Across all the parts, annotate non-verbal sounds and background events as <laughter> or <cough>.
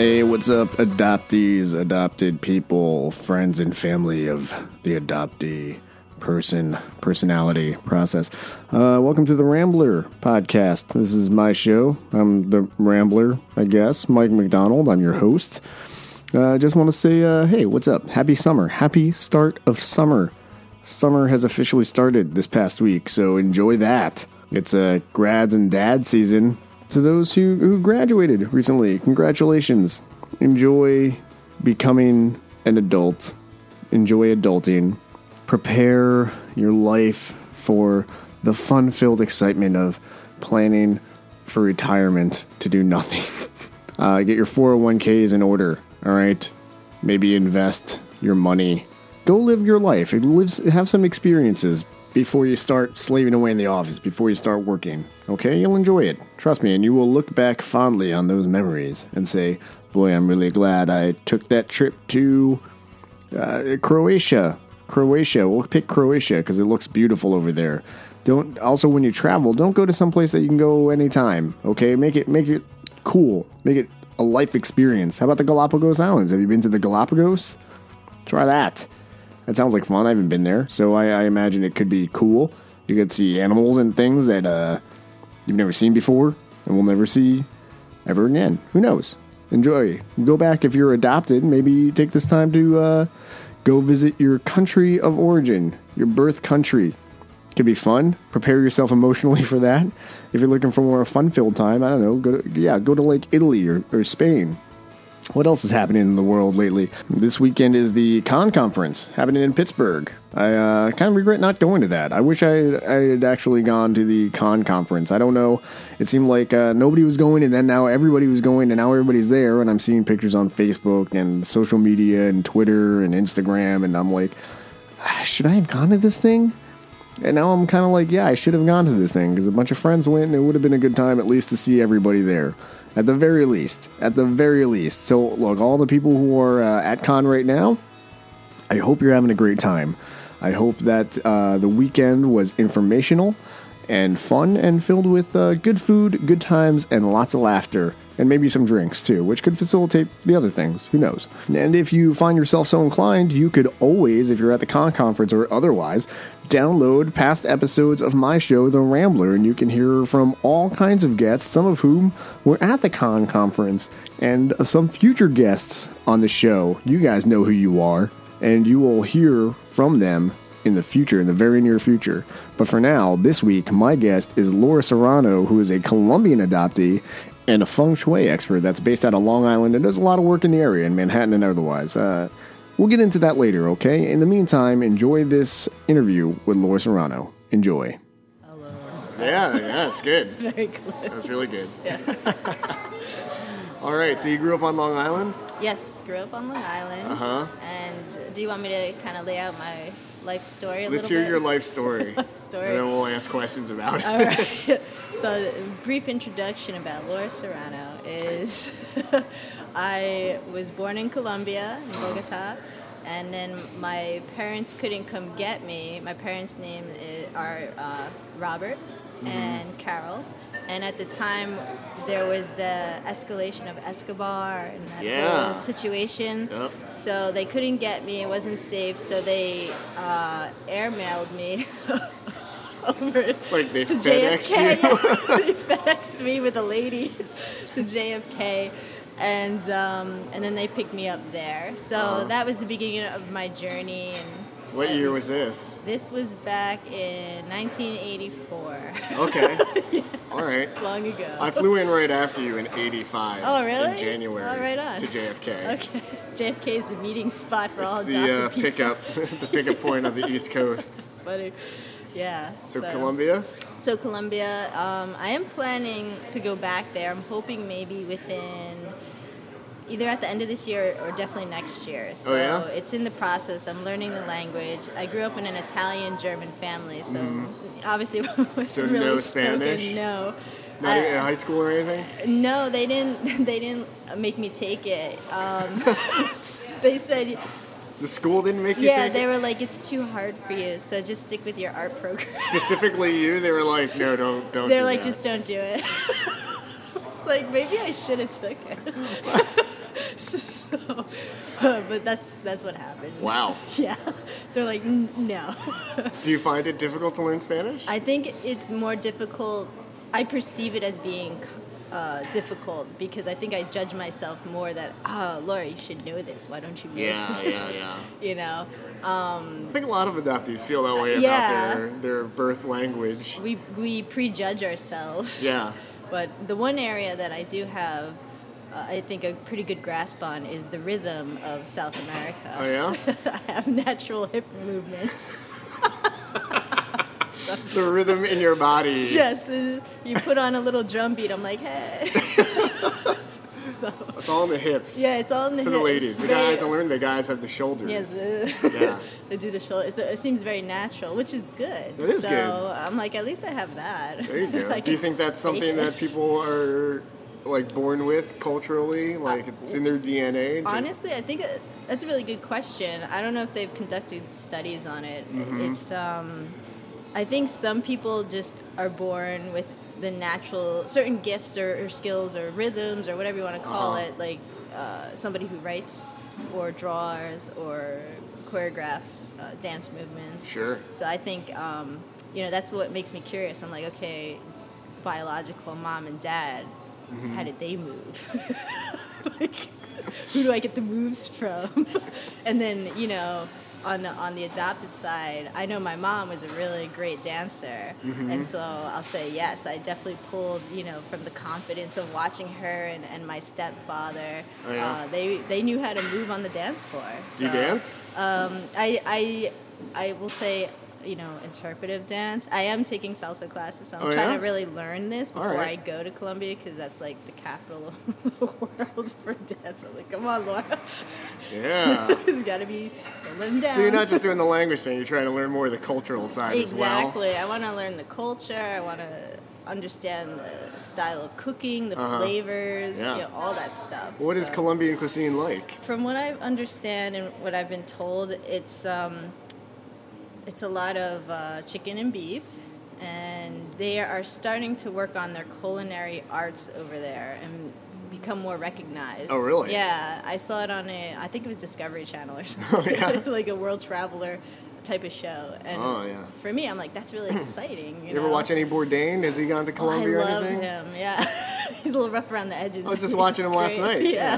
Hey, what's up, adoptees, adopted people, friends, and family of the adoptee person, personality process? Uh, welcome to the Rambler podcast. This is my show. I'm the Rambler, I guess. Mike McDonald. I'm your host. I uh, just want to say, uh, hey, what's up? Happy summer. Happy start of summer. Summer has officially started this past week, so enjoy that. It's a uh, grads and dad season to those who, who graduated recently, congratulations. Enjoy becoming an adult. Enjoy adulting. Prepare your life for the fun filled excitement of planning for retirement to do nothing. <laughs> uh, get your 401ks in order, all right? Maybe invest your money. Go live your life. Live, have some experiences before you start slaving away in the office, before you start working. Okay, you'll enjoy it. Trust me, and you will look back fondly on those memories and say, boy, I'm really glad I took that trip to uh, Croatia. Croatia. We'll pick Croatia because it looks beautiful over there. Don't also when you travel, don't go to some place that you can go anytime. Okay, make it make it cool. Make it a life experience. How about the Galapagos Islands? Have you been to the Galapagos? Try that. That sounds like fun. I haven't been there, so I, I imagine it could be cool. You could see animals and things that uh, you've never seen before and will never see ever again. Who knows? Enjoy. Go back if you're adopted. Maybe take this time to uh, go visit your country of origin, your birth country. Could be fun. Prepare yourself emotionally <laughs> for that. If you're looking for more fun-filled time, I don't know. Go to, yeah, go to like Italy or, or Spain what else is happening in the world lately? This weekend is the KAAN Conference happening in Pittsburgh. I uh, kind of regret not going to that. I wish I I had actually gone to the KAAN Conference. I don't know. It seemed like uh, nobody was going, and then now everybody was going, and now everybody's there. And I'm seeing pictures on Facebook and social media and Twitter and Instagram, and I'm like, ah, should I have gone to this thing? And now I'm kind of like, yeah, I should have gone to this thing because a bunch of friends went, and it would have been a good time at least to see everybody there. At the very least. At the very least. So, look, all the people who are uh, at KAAN right now, I hope you're having a great time. I hope that uh, the weekend was informational and fun and filled with uh, good food, good times, and lots of laughter. And maybe some drinks too, which could facilitate the other things. Who knows? And if you find yourself so inclined, you could always, if you're at the KAAN conference or otherwise, download past episodes of my show, The Rambler, and you can hear from all kinds of guests, some of whom were at the KAAN conference, and some future guests on the show. You guys know who you are, and you will hear from them in the future, in the very near future. But for now, this week, my guest is Laura Cerrano, who is a Colombian adoptee and a feng shui expert that's based out of Long Island and does a lot of work in the area in Manhattan and otherwise. Uh, We'll get into that later, okay? In the meantime, enjoy this interview with Laura Cerrano. Enjoy. Hello. Yeah, yeah, it's good. it's very good. That's really good. Yeah. <laughs> All right, so you grew up on Long Island? Yes, grew up on Long Island. Uh huh. And do you want me to kind of lay out my life story a Let's little hear bit? your life story. <laughs> life story. And then we'll ask questions about it. All right. <laughs> so, brief introduction about Laura Cerrano is I was born in Colombia, in Bogota, and then my parents couldn't come get me. My parents' name is, are uh, Robert Mm-hmm. and Carol, and at the time there was the escalation of Escobar and that Yeah. whole situation. Yep. So they couldn't get me. It wasn't safe. So they uh, airmailed me. <laughs> over Like they to FedExed JFK. <laughs> they FedExed me with a lady <laughs> to JFK, and um, and then they picked me up there. So Uh-huh. that was the beginning of my journey. And What year was this? This was back in 1984. Okay. <laughs> All right. Long ago. I flew in right after you in 85. Oh, really? In January. Oh, right on. To JFK. okay. <laughs> JFK is the meeting spot for all It's adopted the uh, people. pickup, the pickup point of the East <laughs> Coast. It's funny. Yeah. So Colombia. So Colombia, um, I am planning to go back there. I'm hoping maybe within either at the end of this year or definitely next year. So Oh, yeah? it's in the process. I'm learning the language. I grew up in an Italian German family, so obviously <laughs> Mm-hmm. So really no spoken, Spanish? No. Not Uh, even in high school or anything. no, they didn't. <laughs> They didn't make me take it. Um, <laughs> they said, The school didn't make you take it. yeah, they it? were like, it's too hard for you, so just stick with your art program. Specifically you, they were like, no, don't, don't. They're do like, that. just don't do it. it's like maybe I should have took it. <laughs> so, uh, but that's that's what happened. Wow. <laughs> Yeah, they're like "N- no. Do you find it difficult to learn Spanish? I think it's more difficult. I perceive it as being uh, difficult because I think I judge myself more that oh Laura you should know this why don't you know Yeah, this yeah, <laughs> you know I think a lot of adoptees feel that way about their, their birth language. we we prejudge ourselves Yeah. but the one area that I do have uh, I think a pretty good grasp on is the rhythm of South America Oh, yeah? <laughs> I have natural hip movements <laughs> The rhythm in your body. just uh, you put on a little drum beat I'm like hey <laughs> so It's all in the hips. yeah it's all in the hips. For the ladies. The guys to learn the guys have the shoulders. Yes, uh, Yeah. they do the shoulder. It's, it seems very natural, which is good. It is so good. I'm like, at least I have that. There you go. I Do you think that's something that people are like born with culturally? Like it's in their DNA? Honestly, I think that's a really good question. I don't know if they've conducted studies on it. Mm-hmm. It's, um, I think some people just are born with the natural certain gifts or, or skills or rhythms or whatever you want to call Uh-huh. it, like uh, somebody who writes or draws or choreographs uh, dance movements. Sure. So I think um, you know that's what makes me curious. I'm like, okay, biological mom and dad, Mm-hmm. how did they move? <laughs> like, who do I get the moves from? <laughs> and then you know, on the, on the adopted side, I know my mom was a really great dancer, Mm-hmm. and so I'll say yes. I definitely pulled you know from the confidence of watching her and, and my stepfather. Oh, yeah? uh, they they knew how to move on the dance floor. Do you dance? Um, I I I will say. You know, interpretive dance. I am taking salsa classes, so I'm Oh, trying yeah? to really learn this before right. I go to Colombia because that's like the capital of <laughs> the world for dance. I'm like, come on, Laura. Yeah. <laughs> it's got to be don't let 'em down. So you're not just doing the <laughs> language thing, you're trying to learn more of the cultural side as well. exactly. I want to learn the culture. I want to understand the style of cooking, the Uh-huh. flavors, Yeah. you know, all that stuff. What is So- Colombian cuisine like? From what I understand and what I've been told, it's um, it's a lot of uh, chicken and beef, and they are starting to work on their culinary arts over there and become more recognized. Oh, really? Yeah, I saw it on a I think it was Discovery Channel or <laughs> Oh, something, yeah? <laughs> like a world traveler type of show. And Oh, yeah. for me, I'm like that's really <clears throat> exciting. You, You ever know? watch any Bourdain? Has he gone to Oh, Colombia I or love anything? him. Yeah, <laughs> he's a little rough around the edges. I was just watching him last great. night, yeah.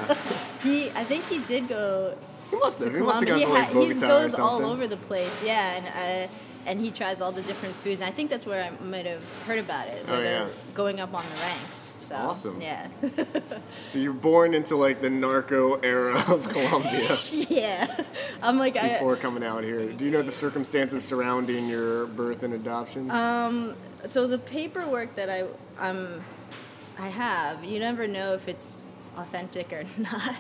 he. I think he did go He must have. He must have Colombia. gone to like he goes all over the place. Yeah, and uh, and he tries all the different foods. And I think that's where I might have heard about it. Where Oh, yeah. going up on the ranks. So Awesome. Yeah. <laughs> So you're born into like the narco era of <laughs> Colombia <laughs> yeah. I'm like I. before coming out here. Do you know the circumstances surrounding your birth and adoption? Um, so the paperwork that I um, I have, you never know if it's authentic or <laughs> not.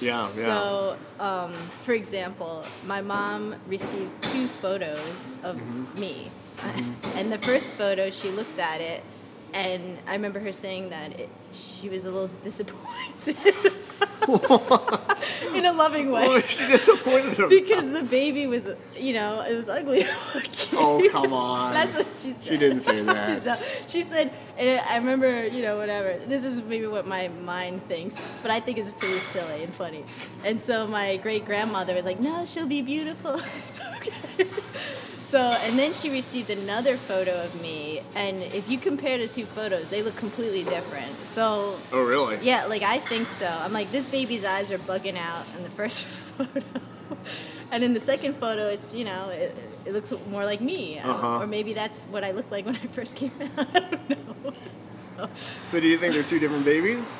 yeah, yeah. So, um, for example, my mom received two photos of Mm-hmm. me, <laughs> and the first photo she looked at it, and I remember her saying that it, she was a little disappointed. <laughs> In a loving way. Oh, she disappointed him. Because the baby was, you know, it was ugly. <laughs> Oh, come on. That's what she said. She didn't say that. <laughs> She said, and I remember, you know, whatever. This is maybe what my mind thinks, but I think it's pretty silly and funny. And so my great grandmother was like, "No, she'll be beautiful." It's okay. So, and then she received another photo of me, and if you compare the two photos, they look completely different. So, Oh, really? yeah, like I think so. I'm like, this baby's eyes are bugging out in the <laughs> first photo. And in the second photo, it's, you know, it, it looks more like me. Uh-huh. Or maybe that's what I looked like when I first came out. <laughs> I don't know. So, So do you think they're two different babies?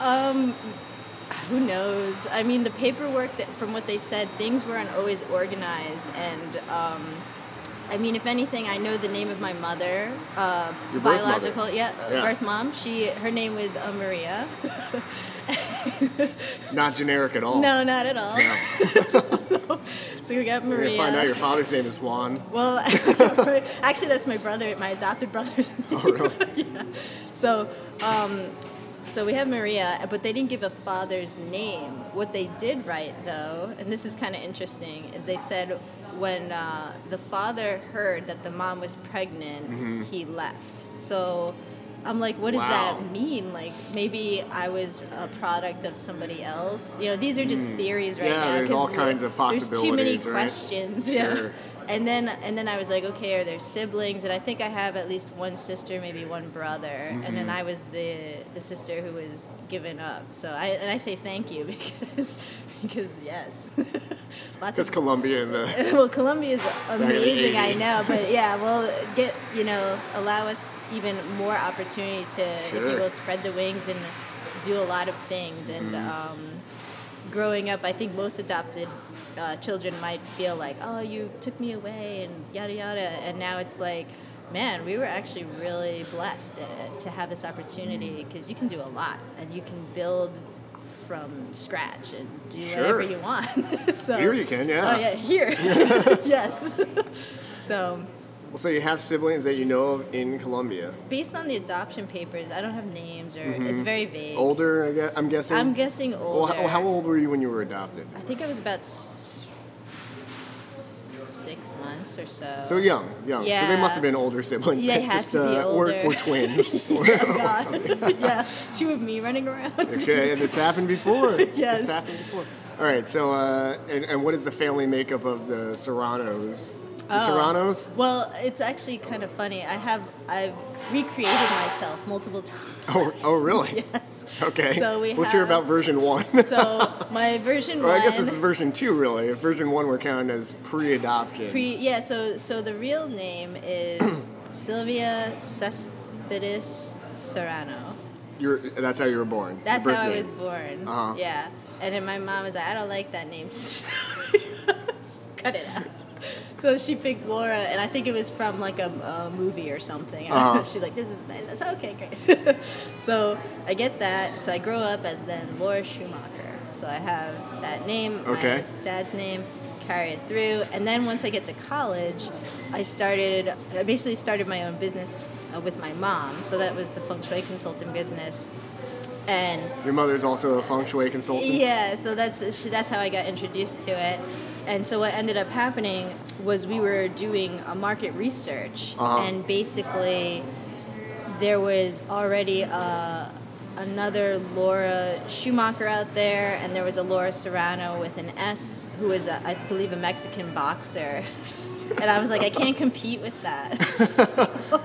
um, who knows? I mean, the paperwork, that, from what they said, things weren't always organized. And, um, I mean, if anything, I know the name of my mother, uh, biological, mother. yeah, Yeah. birth mom. She, her name was uh, Maria. <laughs> Not generic at all. No, not at all. <laughs> so, so we got Maria. find out your father's name is Juan. well, <laughs> actually, that's my brother, my adopted brother's name. Oh, really? yeah. So, um, so we have Maria, but they didn't give a father's name. What they did write, though, and this is kind of interesting, is they said when uh, the father heard that the mom was pregnant, Mm-hmm. he left. So I'm like, what does Wow. that mean? Like, maybe I was a product of somebody else. You know, these are just theories right. Yeah, now. there's all kinds of possibilities. There's too many right? questions. Yeah. Sure. And then and then I was like, okay, are there siblings? And I think I have at least one sister, maybe one brother. And Mm-hmm. then I was the the sister who was given up. So I and I say thank you <laughs> because because yes, <laughs> lots of Colombia and the <laughs> well, Colombia is <laughs> amazing, I know, but <laughs> yeah, well, get you know, allow us even more opportunity to, if you will, spread the wings and do a lot of things. And Mm-hmm. um, growing up, I think most adopted uh, children might feel like, oh, you took me away and yada yada, and now it's like. Man, we were actually really blessed to have this opportunity because you can do a lot and you can build from scratch and do Sure. whatever you want. <laughs> so Here you can, yeah. Oh yeah, here. <laughs> yes. so, Well, so you have siblings that you know of in Colombia. based on the adoption papers, I don't have names or it's very vague. Mm-hmm. Older, I guess, I'm guessing. I'm guessing Well, how, how old were you when you were adopted? I think I was about six months or so. So young, young. Yeah. So they must have been older siblings. They had just, to be uh, Or, older. <laughs> or twins. Oh God. <laughs> yeah, two of me running around. okay, and it's happened before. <laughs> Yes. It's happened before. All right, so, uh, and, and what is the family makeup of the Cerranos? The Oh. Cerranos? Well, it's actually kind of funny. I have I've recreated myself multiple times. Oh, oh really? yes. <laughs> Okay. So we Let's hear about version one. <laughs> So <laughs> my version Or one. I guess this is version two, really. If version one were counted as pre-adoption. Pre, yeah, so so the real name is <clears throat> Sylvia Cespedes Serrano. You're, that's how you were born. That's how I was born. Uh-huh. Yeah. And then my mom was like, I don't like that name. Cut it out. So she picked Laura, and I think it was from like a, a movie or something. Uh-huh. <laughs> She's like, "This is nice." I said, "Okay, great." <laughs> so I get that. So I grow up as then Laura Schumacher. So I have that name, Okay. my dad's name, carry it through, and then once I get to college, I started. I basically started my own business uh, with my mom. So that was the feng shui consulting business, and Your mother's also a feng shui consultant? yeah, so that's she- that's how I got introduced to it. And so what ended up happening was we were doing a market research, Uh-huh. and basically there was already uh, another Laura Schumacher out there, and there was a Laura Serrano with an S, who was, a, I believe, a Mexican boxer. <laughs> and I was like, I can't compete with that.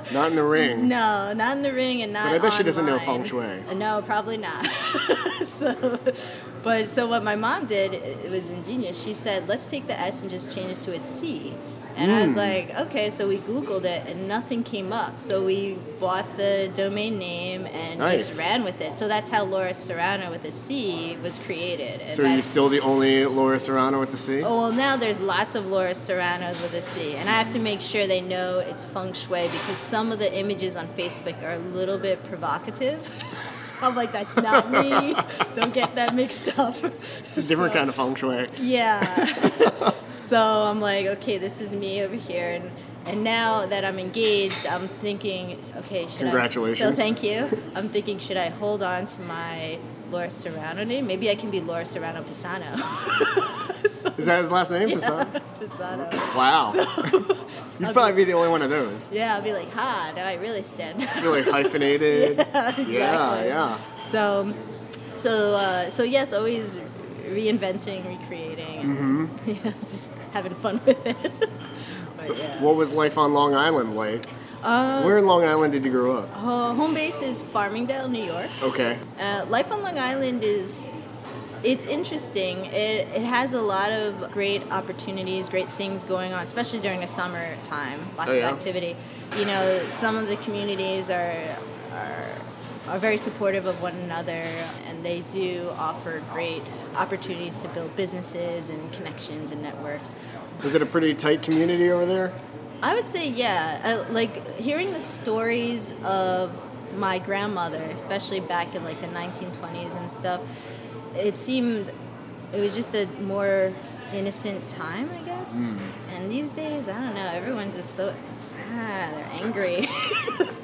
<laughs> Not in the ring. <laughs> No, not in the ring and not. But I bet she doesn't know online. feng shui. Uh, No, probably not. so, but so what my mom did, it was ingenious. She said, "Let's take the S and just change it to a C." And I was Hmm. like, "Okay." So we Googled it, and nothing came up. So we bought the domain name and Nice. just ran with it. So that's how Laura Cerrano with a C was created. And So you're still the only Laura Cerrano with a C? Oh, well, now there's lots of Laura Cerranos with a C, and I have to make sure they know it's feng shui because some of the images on Facebook are a little bit provocative. <laughs> I'm like, that's not me. <laughs> Don't get that mixed up. <laughs> It's a different kind of feng shui. Yeah. So I'm like, okay, this is me over here, and and now that I'm engaged, I'm thinking, okay, should Congratulations. I? So thank you. I'm thinking, should I hold on to my Laura Cerrano name? Maybe I can be Laura Cerrano Pisano. <laughs> Is that his last name? Pisano? Pisano. Wow. <laughs> You'd probably be the only one of those. Yeah, I'll be like, ha, now I really stand. Really hyphenated. <laughs> yeah, exactly. Yeah, yeah. So, so, uh, so yes, always reinventing, recreating, Mm-hmm. <laughs> yeah, just having fun with it. <laughs> but yeah. What was life on Long Island like? Where in Long Island did you grow up? Uh, home base is Farmingdale, New York. Okay. Uh, life on Long Island is it's interesting. It, it has a lot of great opportunities, great things going on, especially during the summer time. Lots Oh, yeah? of activity. You know, some of the communities are, are are very supportive of one another, and they do offer great opportunities to build businesses and connections and networks. Is it a pretty tight community over there? I would say, yeah. Uh, like hearing the stories of my grandmother, especially back in like the 1920s and stuff, it seemed it was just a more innocent time, I guess. And these days, I don't know. Everyone's just so ah, they're angry. <laughs>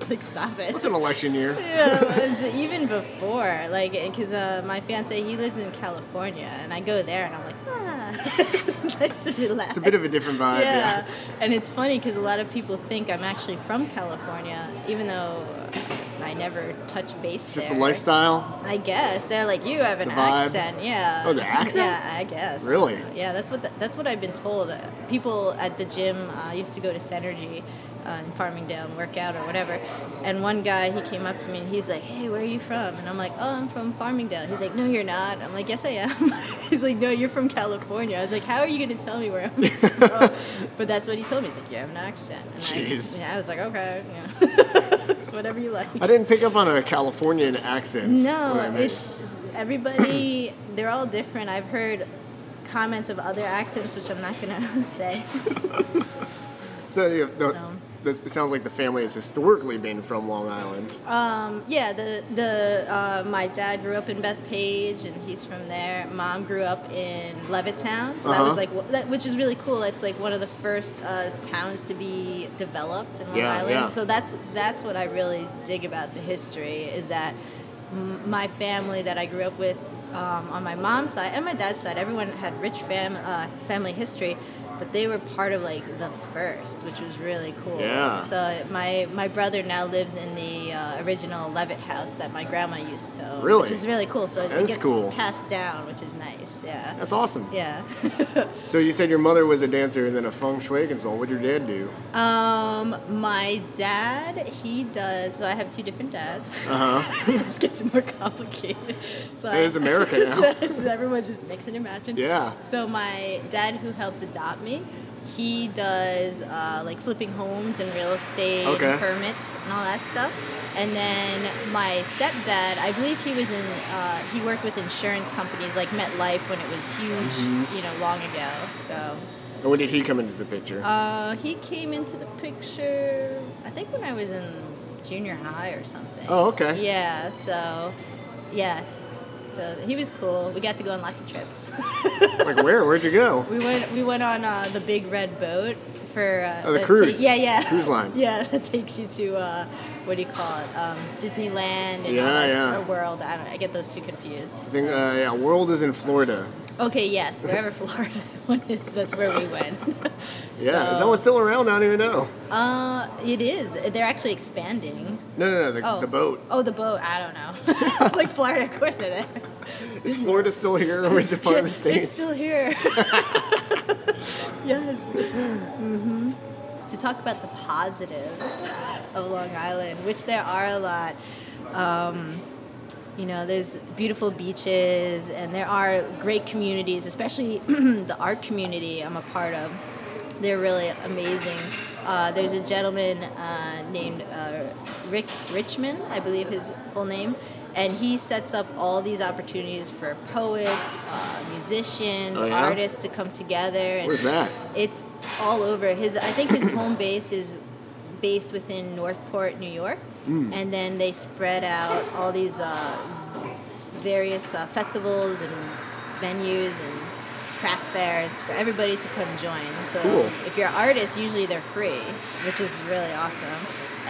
Like, stop it. It's an election year. Yeah, it's even before, like, because uh, my fiance he lives in California, and I go there, and I'm like, ah, it's <laughs> nice to relax. It's a bit of a different vibe. yeah. Yeah. and it's funny because a lot of people think I'm actually from California, even though I never touch base Just there. the lifestyle. I guess they're like you have an accent, yeah. Oh, the accent? Yeah, I guess. Really? Yeah, that's what the, that's what I've been told. People at the gym uh, used to go to Synergy uh, in Farmingdale and work out or whatever. And one guy he came up to me and he's like, "Hey, where are you from?" And I'm like, "Oh, I'm from Farmingdale." He's like, "No, you're not." I'm like, "Yes, I am." <laughs> he's like, "No, you're from California." I was like, "How are you gonna tell me where I'm from?" <laughs> but that's what he told me. He's like, "You have an accent." And Jeez. I, yeah, I was like, "Okay, yeah, <laughs> it's whatever you like." I didn't pick up on a Californian accent. No, it's, everybody. they're all different. I've heard comments of other accents, which I'm not gonna say. So you the, No. This, it sounds like the family has historically been from Long Island. Um, yeah, the the uh, my dad grew up in Bethpage, and he's from there. Mom grew up in Levittown, so that was Uh-huh. like that, which is really cool. It's like one of the first uh, towns to be developed in Long Yeah, Island. yeah. So that's that's what I really dig about the history is that m- my family that I grew up with um, on my mom's side and my dad's side, everyone had rich fam- uh, family history, but they were part of like the first, which was really cool. Yeah. So my my brother now lives in the uh, original Levitt house that my grandma used to own, Really? which is really cool. So That it gets cool. passed down, which is nice. Yeah. That's awesome. Yeah. <laughs> So you said your mother was a dancer and then a feng shui consultant. What did your dad do? Um, my dad, he does. So I have two different dads. Uh huh. <laughs> this gets more complicated. So It is America <laughs> now. so, so everyone's just mixing and matching. Yeah. So my dad, who helped adopt me, he does uh, like flipping homes and real estate Okay. and permits and all that stuff. And then my stepdad, I believe he was in. Uh, he worked with insurance companies like MetLife when it was huge, Mm-hmm. you know, long ago. So And when did he come into the picture? uh, he came into the picture. I think when I was in junior high or something. Oh, okay. Yeah. So, yeah. So he was cool. We got to go on lots of trips. <laughs> like where? Where'd you go? we went. We went on uh, the big red boat for. Uh, Oh, the cruise. yeah, yeah. Cruise line. <laughs> yeah, that takes you to uh, what do you call it? Um, Disneyland and Yeah, yeah. World. I don't. I get those two confused. I think uh, yeah, World is in Florida. Okay. Yes. Wherever Florida <laughs> one is, that's where we went. <laughs> Yeah, is that one still around? I don't even know. Uh, it is. They're actually expanding. No, no, no, the, Oh, the boat. Oh, the boat. I don't know. <laughs> like Florida, of course they're there. Is Florida still here or is it part of the It's states? still here. yes. Mm-hmm. To talk about the positives of Long Island, which there are a lot. Um, you know, there's beautiful beaches, and there are great communities, especially <clears throat> the art community I'm a part of. They're really amazing. Uh, there's a gentleman uh, named uh, Rick Richmond, I believe his full name, and he sets up all these opportunities for poets, uh, musicians, Oh, yeah? artists to come together. And Where's that? It's all over. His, I think his home base is based within Northport, New York, Hmm. and then they spread out all these uh, various uh, festivals and venues and craft fairs for everybody to come join. So Cool. if you're an artist, usually they're free, which is really awesome.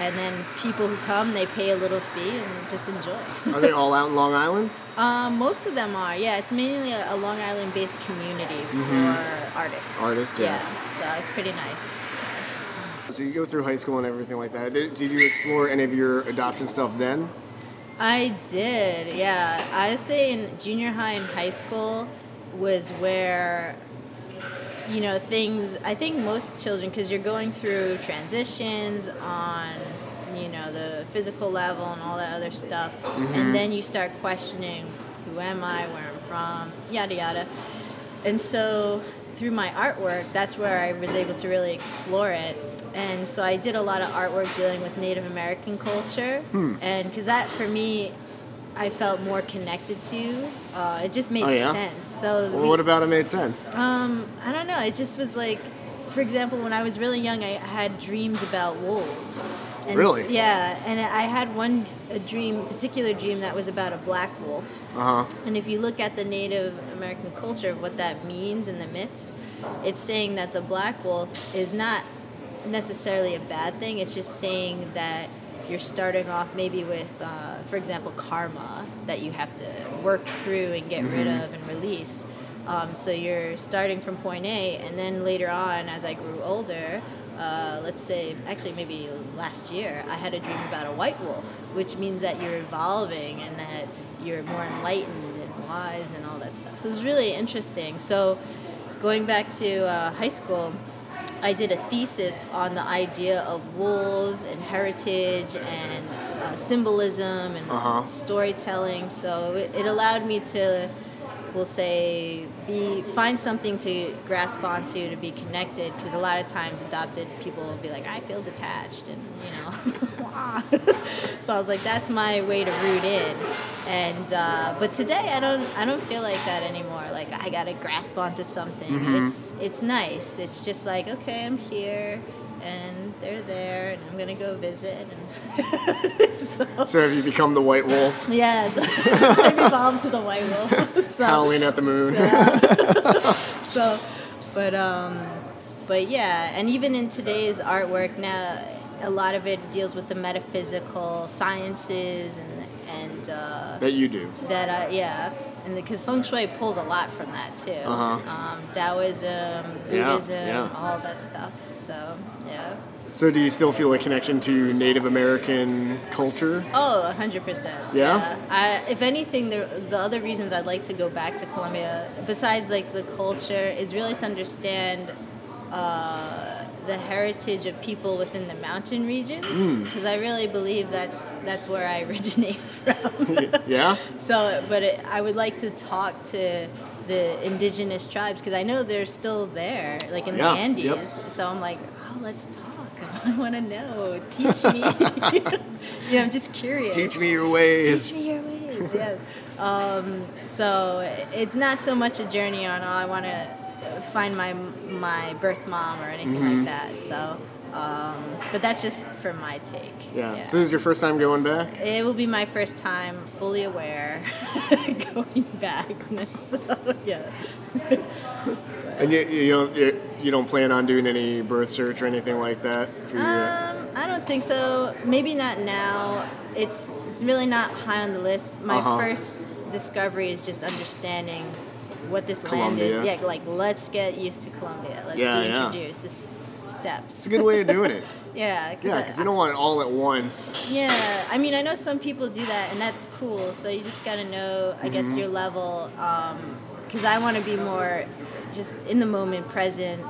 And then people who come, they pay a little fee and just enjoy. Are they all out in Long Island? Um, most of them are, yeah. It's mainly a, a Long Island-based community for artists. Mm-hmm. Artists, yeah. So it's pretty nice. So you go through high school and everything like that. Did, did you explore any of your adoption stuff then? I did, yeah. I say in junior high and high school was where, you know, things. I think most children, because you're going through transitions on, you know, the physical level and all that other stuff, and mm-hmm. then you start questioning, who am I, where I'm from, yada yada. And so through my artwork, that's where I was able to really explore it. And so I did a lot of artwork dealing with Native American culture, and because that for me, I felt more connected to. Uh, it just made Oh, yeah? sense. So Well, we- what about it made sense? um, I don't know. It just was like, for example, when I was really young, I had dreams about wolves. And Really? Yeah, and I had one a dream, particular dream that was about a black wolf. Uh huh. And if you look at the Native American culture of what that means in the myths, it's saying that the black wolf is not necessarily a bad thing. It's just saying that you're starting off maybe with, uh, for example, karma that you have to work through and get rid of and release. Um, so you're starting from point A, and then later on, as I grew older, uh, let's say, actually maybe last year, I had a dream about a white wolf, which means that you're evolving and that you're more enlightened and wise and all that stuff. So it's really interesting. So going back to uh, high school, I did a thesis on the idea of wolves and heritage and uh, symbolism and Uh-huh. storytelling. So it, it allowed me to, we'll say, be find something to grasp onto to be connected. Because a lot of times adopted people will be like, I feel detached, and you know. <laughs> so I was like, that's my way to root in. And uh, but today I don't I don't feel like that anymore. Like I gotta grasp onto something. It's it's nice. It's just like okay, I'm here. And they're there, and I'm gonna go visit. And <laughs> so, <laughs> So have you become the white wolf, Yes, <laughs> I've evolved to the white wolf. so, howling at the moon? so, but um, but yeah, and even in today's artwork now, a lot of it deals with the metaphysical sciences and and uh, that you do. that uh, yeah, and because feng shui pulls a lot from that too. Uh-huh. Um, Taoism, Buddhism, yeah. all that stuff. So yeah. So do you still feel a connection to Native American culture? Oh, 100%. Yeah? I, if anything, the, the other reasons I'd like to go back to Colombia, besides like the culture, is really to understand uh, the heritage of people within the mountain regions. Hmm. Because I really believe that's that's where I <laughs> originate from. Yeah? <laughs> so, but it, I would like to talk to the indigenous tribes because I know they're still there, like in Yeah, the Andes. yep. So I'm like, oh, let's talk. <laughs> I want to know. Teach me. yeah, I'm just curious. Teach me your ways. Teach me your ways. Yes. Um, so it's not so much a journey on. Oh, I want to find my my birth mom or anything Mm-hmm. like that. So, um, but that's just for my take. Yeah. So this is your first time going back? It will be my first time fully aware <laughs> going back. <laughs> So, yeah. <laughs> And you, you don't you, you don't plan on doing any birth search or anything like that for your Um, I don't think so. Maybe not now. It's it's really not high on the list. My Uh-huh. first discovery is just understanding what this Colombia. land is. Yeah, like let's get used to Colombia. Let's Yeah, be yeah. introduced. Just steps. It's a good way of doing it. <laughs> Yeah, cause Yeah, because you don't want it all at once. Yeah, I mean, I know some people do that, and that's cool. So you just gotta know, I guess, Mm-hmm. your level. Because I want to be more just in the moment, present.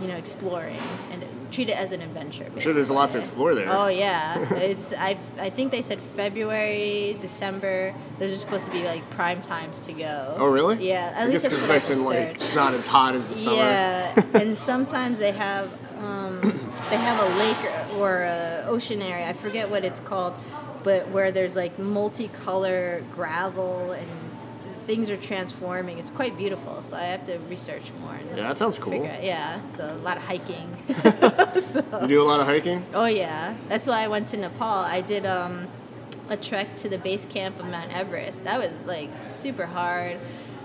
You know, exploring and treat it as an adventure. I'm sure there's a lot to explore there. Oh yeah, <laughs> it's I I think they said February, December. Those are supposed to be like prime times to go. Oh, really? Yeah, at I least guess that's because what nice and like it's not as hot as the summer. Yeah, <laughs> and sometimes they have um, they have a lake or, or a ocean area. I forget what it's called, but where there's like multicolor gravel and things are transforming. It's quite beautiful. So I have to research more. Yeah, that sounds cool. out- yeah, so a lot of hiking. <laughs> <laughs> You do a lot of hiking? Oh yeah, that's why I went to Nepal. I did um, a trek to the base camp of Mount Everest. That was like super hard.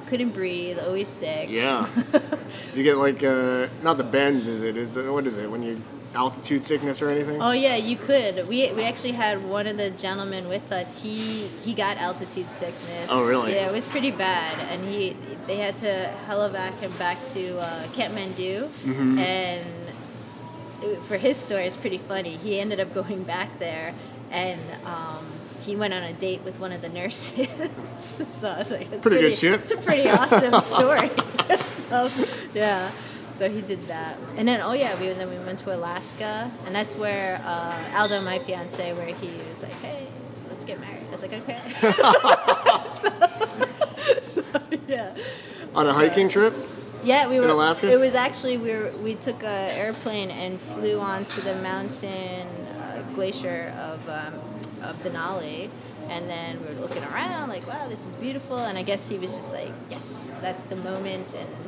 Couldn't breathe. Always sick. Yeah. <laughs> you get like uh, not the bends, is it? Is it, what is it when you altitude sickness or anything? Oh yeah, you could. We we actually had one of the gentlemen with us. He he got altitude sickness. Oh, really? Yeah, it was pretty bad, and he they had to helivac him back to uh, Kathmandu, Mm-hmm. and for his story, it's pretty funny. He ended up going back there, and. Um, he went on a date with one of the nurses, <laughs> so I was like, it's Pretty good shit. It's a pretty awesome <laughs> story. <laughs> so, yeah. So he did that, and then oh yeah, we then we went to Alaska, and that's where uh, Aldo, my fiance, where he was like, hey, let's get married. I was like, okay. so, <laughs> <laughs> yeah. On a hiking trip? Yeah, we were. In Alaska? It was actually we were, we took a airplane and flew onto the mountain uh, glacier of um, of Denali, and then we were looking around like, wow, this is beautiful. And I guess he was just like, yes, that's the moment, and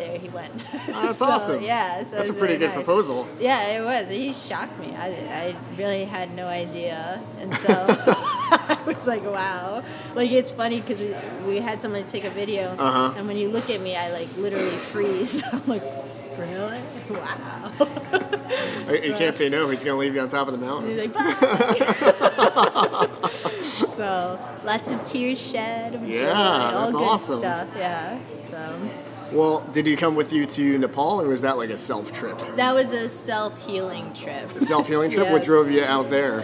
there he went. Oh, that's <laughs> So, awesome. Yeah, so That's a pretty good nice. proposal. Yeah, it was. He shocked me. I, I really had no idea, and so <laughs> <laughs> I was like, "Wow!" Like it's funny because we we had someone take a video, Uh-huh. and when you look at me, I like literally freeze. I'm like, "Really? Wow!" Uh, You can't say no. He's gonna leave you on top of the mountain. He's like, "Bye." so lots of tears shed of joy, Yeah, all good awesome. stuff. Yeah. So Well, did he come with you to Nepal, or was that like a self trip? That was a self healing trip. A self healing trip. What <laughs> drove you out there?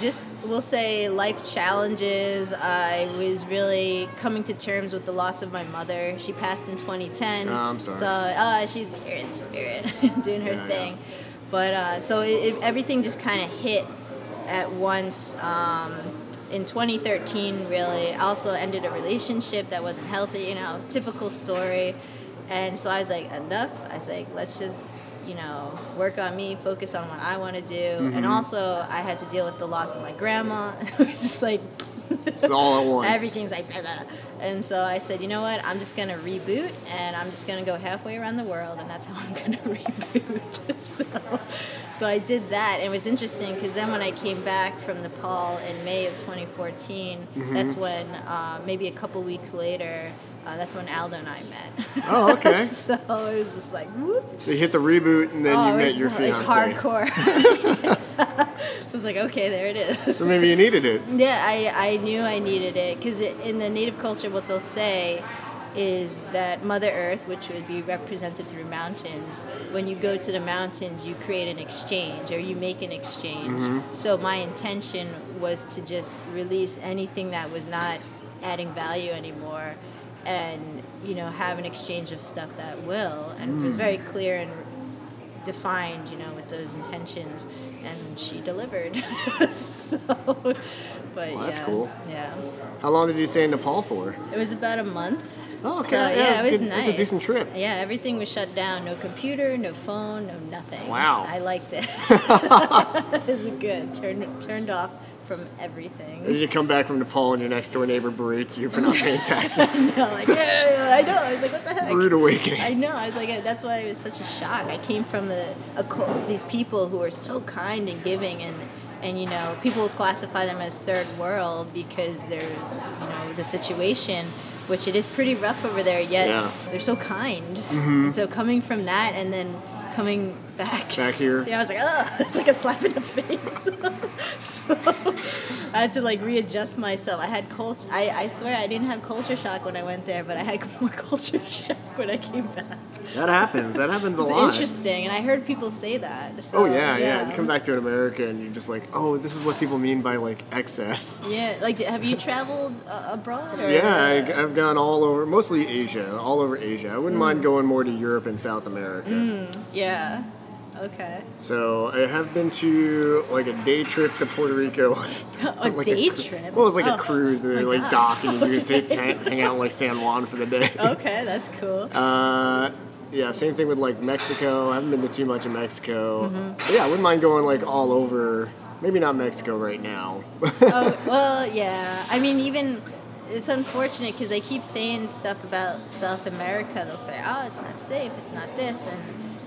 just we'll say life challenges i was really coming to terms with the loss of my mother she passed in 2010 Oh, I'm sorry. so uh, she's here in spirit <laughs> doing her Yeah, yeah. thing but uh, so it, it, everything just kind of hit at once um, in 2013 really I also ended a relationship that wasn't healthy you know typical story. And so i was like enough. I was like let's just you know work on me focus on what i want to do Mm-hmm. and also i had to deal with the loss of my grandma. <laughs> It was just like It's all at once. everything's like blah, blah, and so i said you know what i'm just gonna reboot and i'm just gonna go halfway around the world and that's how i'm gonna <laughs> reboot <laughs> so so i did that it was interesting because then when i came back from nepal in may of 2014 Mm-hmm. that's when uh, maybe a couple weeks later uh, that's when Aldo and I met. Oh, okay. <laughs> so it was just like, whoop. So you hit the reboot, and then oh, you met your like hardcore. <laughs> <laughs> so it's like, okay, there it is. So maybe you needed it. Yeah, I, I knew I needed it because in the native culture, what they'll say is that Mother Earth, which would be represented through mountains, when you go to the mountains, you create an exchange or you make an exchange. So my intention was to just release anything that was not adding value anymore and you know have an exchange of stuff that will and it was mm. very clear and defined, you know, with those intentions, and she delivered. <laughs> so, but Well, that's yeah, cool. Yeah, How long did you stay in Nepal for? it was about a month. Oh, okay. So, Yeah, yeah, it was good- nice. it's a decent trip. Yeah, everything was shut down. No computer, no phone, no nothing. Wow. I liked it. <laughs> <laughs> it was good. Turned turned off from everything. Did you come back from Nepal and your next door neighbor berates you for not paying <laughs> taxes? no, like yeah, I know. I was like, what the heck? Rude awakening. I know. I was like, that's why it was such a shock. I came from the a, these people who are so kind and giving, and and you know, people classify them as third world because they're you know the situation, which it is pretty rough over there. Yet Yeah. Mm-hmm. they're so kind. And so coming from that, and then coming back Back here. yeah, I was like, oh, <laughs> it's like a slap in the face. <laughs> so I had to like readjust myself. I had culture. I, I swear I didn't have culture shock when I went there, but I had <laughs> more culture shock when I came back. That happens. That happens a It's lot. interesting, and I heard people say that. So, Oh yeah, yeah, You come back to an America and you're just like, oh, this is what people mean by like excess. Yeah, like have you traveled uh, abroad? Or? Yeah, I, I've gone all over, mostly Asia, all over Asia. I wouldn't Mm. mind going more to Europe and South America. Yeah. Okay. So I have been to like a day trip to Puerto Rico. <laughs> A Like day cru- trip? Well, it was like Oh, a cruise, and they like dock, and you could take, <laughs> hang, hang out in, like San Juan for the day. Okay, that's cool. <laughs> Uh, yeah, same thing with like Mexico. I haven't been to too much of Mexico. Mm-hmm. But yeah, I wouldn't mind going like all over. Maybe not Mexico right now. oh, well, yeah. I mean, even it's unfortunate because they keep saying stuff about South America. They'll say, "Oh, it's not safe. It's not this," and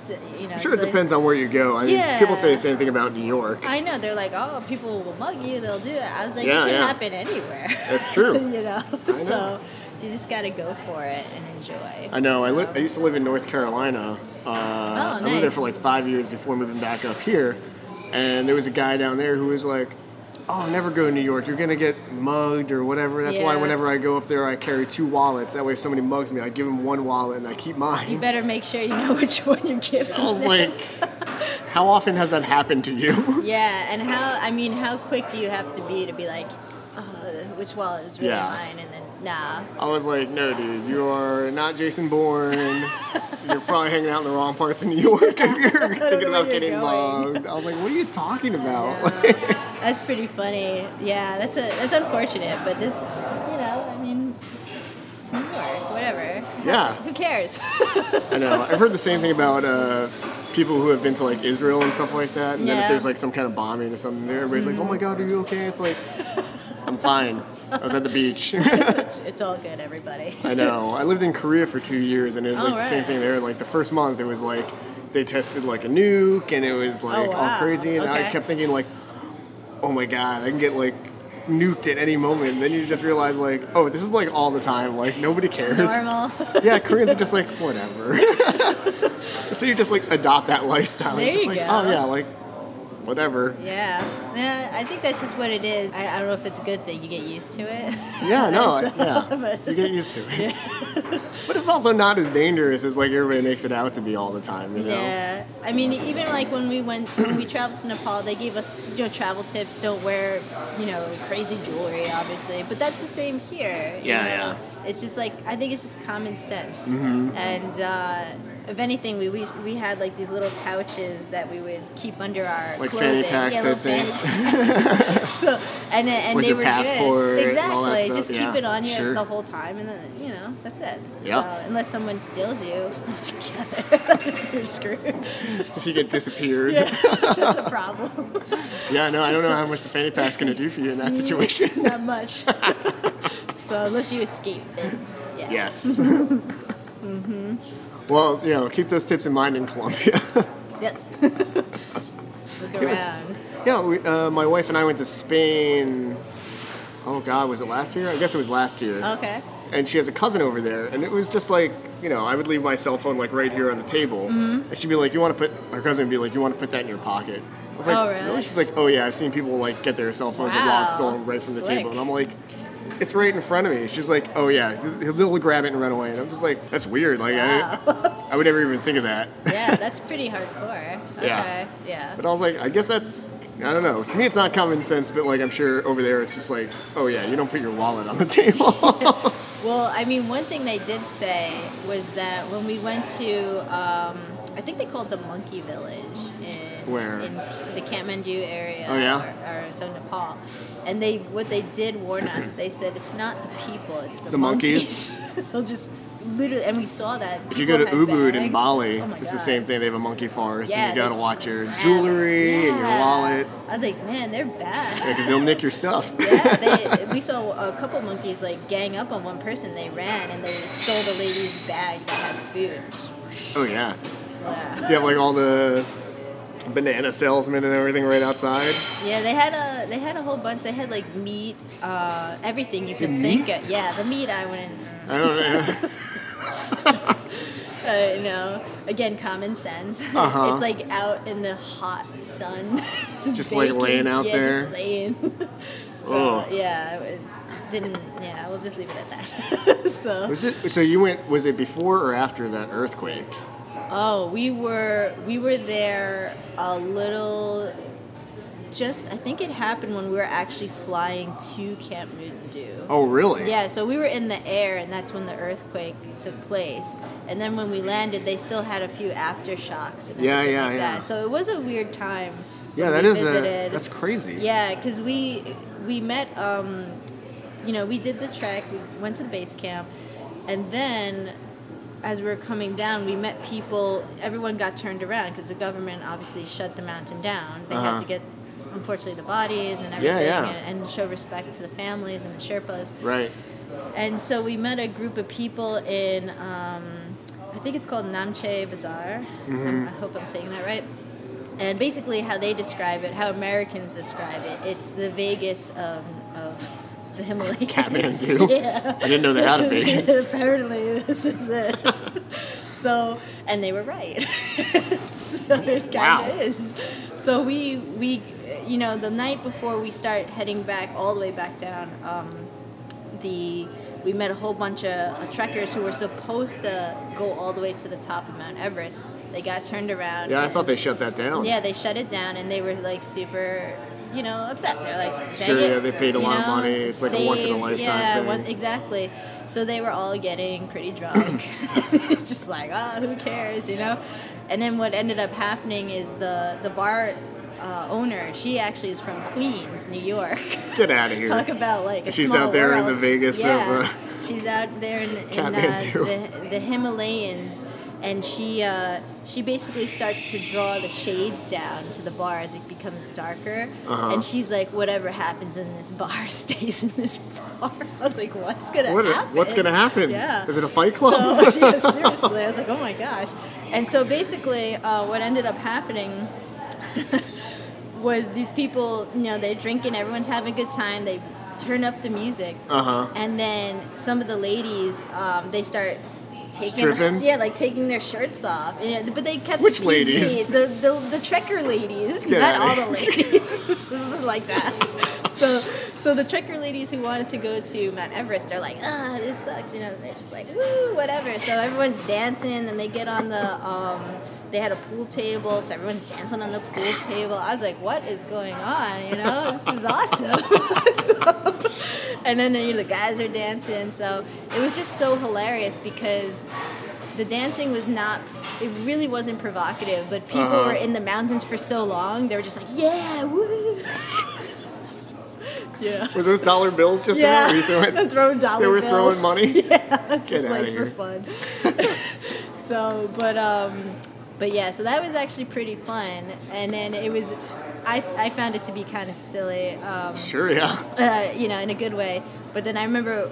you know. I'm sure it like- depends on where you go. I mean, Yeah. people say the same thing about New York. I know they're like, "Oh, people will mug you. They'll do that." I was like, Yeah, "It can yeah. happen anywhere." That's true. <laughs> you know. <laughs> know. So you just got to go for it and enjoy. I know. I, li- I used to live in North Carolina. Uh, I lived there for like five years before moving back up here. And there was a guy down there who was like, "Oh, never go to New York. You're gonna get mugged or whatever." That's why whenever I go up there, I carry two wallets. That way, if somebody mugs me, I give them one wallet and I keep mine. You better make sure you know <laughs> which one you're giving. I was them. like, "How often has that happened to you?" <laughs> Yeah, and how I mean, how quick do you have to be to be like, oh, which wallet is really Yeah. mine, and then nah. I was like, "No, dude, you are not Jason Bourne. <laughs> you're probably hanging out in the wrong parts of New York if you're thinking about you're getting going. mugged." I was like, "What are you talking about?" Yeah. That's pretty funny. Yeah, that's a that's unfortunate, but this, you know, I mean, it's, it's New York, whatever. Yeah. Who cares? I know. I've heard the same thing about uh, people who have been to like Israel and stuff like that. And then if there's like some kind of bombing or something, there, everybody's like, "Oh my God, are you okay?" It's like, I'm fine. I was at the beach. <laughs> it's, it's all good, everybody. I know. I lived in Korea for two years, and it was like the same thing there. Like the first month, it was like they tested like a nuke, and it was like all Oh, wow. crazy. And I kept thinking like, "Oh my God, I can get like." nuked at any moment and then you just realize like oh this is like all the time like nobody cares Normal. <laughs> yeah, Koreans are <laughs> just like whatever. <laughs> so you just like adopt that lifestyle. There you like, go. Oh yeah, like whatever. Yeah. Yeah, I think that's just what it is. I, I don't know if it's a good thing. You get used to it. <laughs> Yeah, no, I- So, yeah. <laughs> but- You get used to it. <laughs> but it's also not as dangerous as like everybody makes it out to be all the time, you know? Yeah, I mean, even like when we went, when we traveled to Nepal, they gave us, you know, travel tips. Don't wear, you know, crazy jewelry, obviously. But that's the same here. Yeah, know? yeah. It's just like I think it's just common sense. Mm-hmm. And uh, if anything, we, we we had like these little pouches that we would keep under our Like clothing. fanny pack yeah, little fanny- <laughs> so and and With they were passport good. and all that Exactly. Just keep it on you sure. the whole time, and then you know that's it. Yeah. So unless someone steals you together, <laughs> you're screwed. If you get disappeared. Yeah, <laughs> that's a problem. Yeah, no, I don't know how much the fanny pack's gonna do for you in that situation. Not much. so unless you escape, then yeah. yes. Mm-hmm. Well, you know, keep those tips in mind in Colombia. <laughs> Yes. <laughs> Look around. yeah, we, uh, my wife and I went to Spain. Oh God, was it last year? I guess it was last year. Okay. and she has a cousin over there, and it was just like, you know, I would leave my cell phone like right here on the table, Mm-hmm. and she'd be like, "You want to put?" Her cousin would be like, "You want to put that in your pocket?" I was like, Oh, really? "No." She's like, "Oh yeah, I've seen people like get their cell phones and wallets stolen right from the table," and I'm like. It's right in front of me. She's like, "Oh yeah, he'll grab it and run away." And I'm just like, "That's weird. Like, I, I would never even think of that." Yeah, that's pretty hardcore. Okay. Yeah. Yeah. But I was like, I guess that's, I don't know. To me, it's not common sense, but like, I'm sure over there, it's just like, oh yeah, you don't put your wallet on the table. <laughs> Well, I mean, one thing they did say was that when we went to, um, I think they called the Monkey Village in Where? in the Kathmandu area. Oh, yeah? Or, or so Nepal, and they what they did warn us. They said it's not the people, it's the, the monkeys. <laughs> They'll just literally, and we saw that. If you go to Ubud in. Bali, oh it's the same thing. They have a monkey forest, Yeah, and you gotta watch your have- jewelry and your wallet, I was like, man, they're bad. because they'll nick your stuff. <laughs> yeah, they, <laughs> we saw a couple monkeys like gang up on one person. They ran and they stole the lady's bag that had food. oh yeah. Yeah. Do you have like all the banana salesman and everything right outside? Yeah, they had a they had a whole bunch. They had like meat, uh, everything you could think of. Yeah, the meat I wouldn't. I don't know. <laughs> <laughs> Uh, you know, again, common sense. <laughs> Uh-huh. it's like out in the hot sun, Just, like, laying out yeah, there? Just laying. so Oh. yeah, it didn't. Yeah, we'll just leave it at that. so. Was it? So you went? Was it before or after that earthquake? Oh, we were we were there a little. Just I think it happened when we were actually flying to Camp Kathmandu. Oh really? Yeah, so we were in the air, and that's when the earthquake took place. And then when we landed, they still had a few aftershocks and Yeah, yeah, like yeah. that. So it was a weird time. Yeah, that is a. That's crazy. Yeah, because we we met. Um, you know, we did the trek. We went to the base camp, and then as we were coming down, we met people. Everyone got turned around because the government obviously shut the mountain down. They Uh-huh. had to get, unfortunately, the bodies and Yeah, everything, yeah. And, and show respect to the families and the Sherpas. Right. And so we met a group of people in, um, I think it's called Namche Bazaar. Mm-hmm. I hope I'm saying that right. And basically, how they describe it, how Americans describe it, it's the Vegas of, of the Himalayas. Kathmandu? yeah. I didn't know they had a <laughs> Vegas. Apparently, this is it. <laughs> so, and they were right. <laughs> so it kind Wow. of is. So we we, you know, the night before we start heading back all the way back down, um, the we met a whole bunch of uh, trekkers who were supposed to go all the way to the top of Mount Everest. They got turned around. Yeah, I thought they shut that down. yeah, they shut it down, and they were like super, you know, upset. They're like, Sure, it, yeah, they paid a lot of money. It's like a once in a lifetime yeah, thing. One, exactly. So they were all getting pretty drunk, <coughs> <laughs> just like, oh, who cares, you know? And then what ended up happening is the the bar uh, owner, she actually is from Queens, New York. <laughs> Get out of here. Talk about like a She's out there in the Vegas of, Yeah, uh, she's out there in, in uh, the, the Himalayas, and she uh, she basically starts to draw the shades down to the bar as it becomes darker. Uh-huh. And she's like, whatever happens in this bar <laughs> stays in this bar. <laughs> I was like, what's gonna What, happen? what's gonna happen? Yeah. Is it a fight club? So <laughs> yeah, seriously, I was like, oh my gosh. And so basically, uh, what ended up happening was these people, you know, they're drinking, everyone's having a good time. They turn up the music, uh huh. and then some of the ladies, um, they start taking Stripping? yeah, like taking their shirts off. And, but they kept Which PG. ladies? The, the the trekker ladies, Get not all the ladies. <laughs> it wasn't like that. So so the trekker ladies who wanted to go to Mount Everest are like, ah, this sucks. You know, they're just like, woo, whatever. So everyone's dancing, and they get on the. Um, they had a pool table, so everyone's dancing on the pool table. I was like, "What is going on? You know, this is awesome." <laughs> so, and then you know, the guys are dancing, so it was just so hilarious because the dancing was not. It really wasn't provocative, but people Uh-huh. were in the mountains for so long. They were just like, "Yeah, woo!" <laughs> yeah. Were those dollar bills just there? Were you throwing, <laughs> throwing dollar they were bills. throwing <laughs> money? Yeah, just like for fun. so, but um, but yeah, so that was actually pretty fun, and then it was. I, I found it to be kind of silly, um, Sure, yeah. uh, you know, in a good way. But then I remember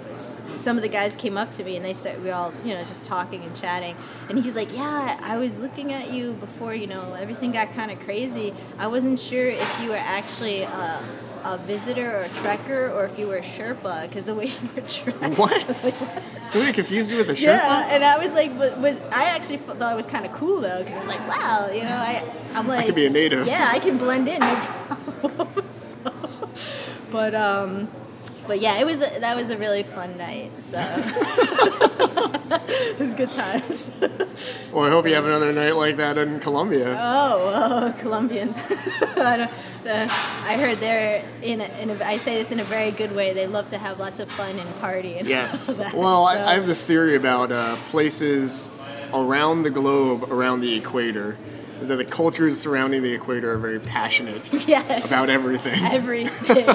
some of the guys came up to me and they said we all, you know, just talking and chatting. And he's like, "Yeah, I was looking at you before, you know, everything got kind of crazy. I wasn't sure if you were actually a, a visitor or a trekker or if you were a Sherpa because the way <laughs> you were dressed." What? I was like, "What?" Somebody confused you with a Sherpa? Yeah, and I was like, was, was I actually thought it was kind of cool though because I was like, wow, you know, I I'm like, I could be a native. Yeah, I can blend in, no <laughs> problem. so, but um, but yeah, it was a, that was a really fun night. So <laughs> it was good times. Well, I hope you have another night like that in Colombia. Oh, oh <laughs> Colombians. <laughs> I, uh, I heard they're in a, in a, I say this in a very good way. They love to have lots of fun and party. And Yes. that, Well, so- I, I have this theory about uh, places around the globe, around the equator, is that the cultures surrounding the equator are very passionate yes. about everything. everything.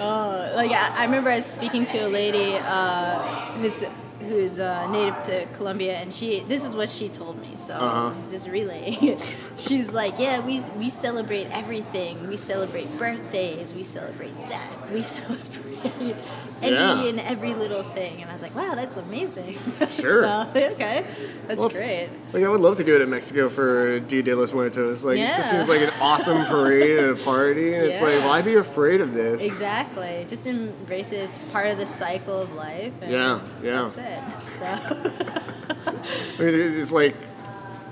Oh, like I, I remember I was speaking to a lady uh, who's who's uh, native to Colombia, and she this is what she told me. So Uh-huh. just relaying. <laughs> It. She's like, yeah, we we celebrate everything. We celebrate birthdays. We celebrate death. We <laughs> celebrate any Yeah. and every little thing. And I was like, wow, that's amazing. <laughs> Sure. so, okay, that's Well, great. Like I would love to go to Mexico for Dia de los Muertos. Like it just seems like an awesome parade and a <laughs> party, and it's like, why be afraid of this? Exactly. Just embrace it. It's part of the cycle of life. And Yeah, yeah. That's it. So, <laughs> I mean, it's like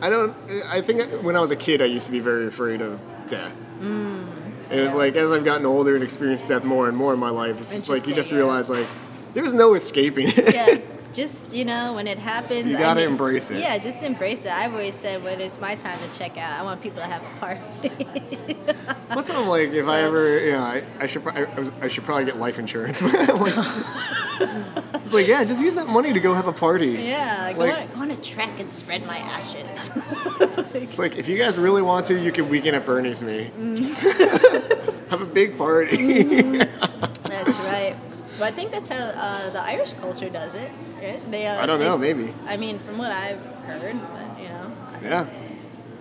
I don't. I think when I was a kid, I used to be very afraid of death. Mm. And it was like as I've gotten older and experienced death more and more in my life, it's just like you just realize like there's no escaping it. yeah. <laughs> Just you know, when it happens, You gotta mean- embrace it. Yeah, just embrace it. I've always said when it's my time to check out, I want people to have a party. That's what I'm like. If I <laughs> ever, you know, I, I should, I, I should probably get life insurance. <laughs> Like, it's like, yeah, just use that money to go have a party. yeah, go, Like- on, go on a trek and spread my ashes. <laughs> It's like if you guys really want to, you can weekend at Bernie's me. Mm. Have a big party. Mm-hmm. That's right. Well, I think that's how uh, the Irish culture does it. Right? They, uh, I don't know, s- maybe. I mean, from what I've heard, but you know, yeah,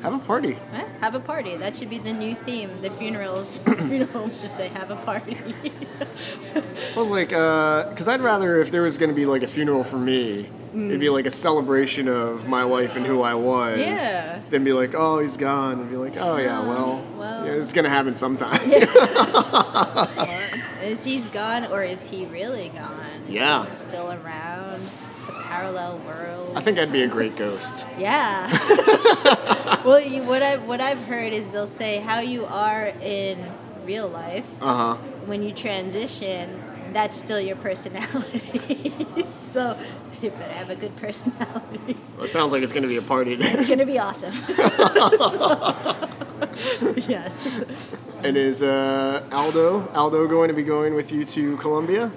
have a party. Eh, Have a party. That should be the new theme. The funerals, <coughs> <laughs> funeral homes should say have a party. <laughs> well, like, because I'd rather if there was going to be like a funeral for me, it'd be like a celebration of my life and who I was. Mm. Yeah. Than be like, oh, he's gone, and be like, oh yeah, well, well. yeah, it's going to happen sometime. <laughs> is he's gone or is he really gone? Yeah. still around? The parallel world. I think I'd be a great ghost. <laughs> Yeah. <laughs> well, you, what I what I've heard is they'll say how you are in real life Uh huh. when you transition. That's still your personality. <laughs> so you better have a good personality. Well, it sounds like it's going to be a party then. It's gonna be awesome. yes. and is uh, Aldo Aldo going to be going with you to Colombia,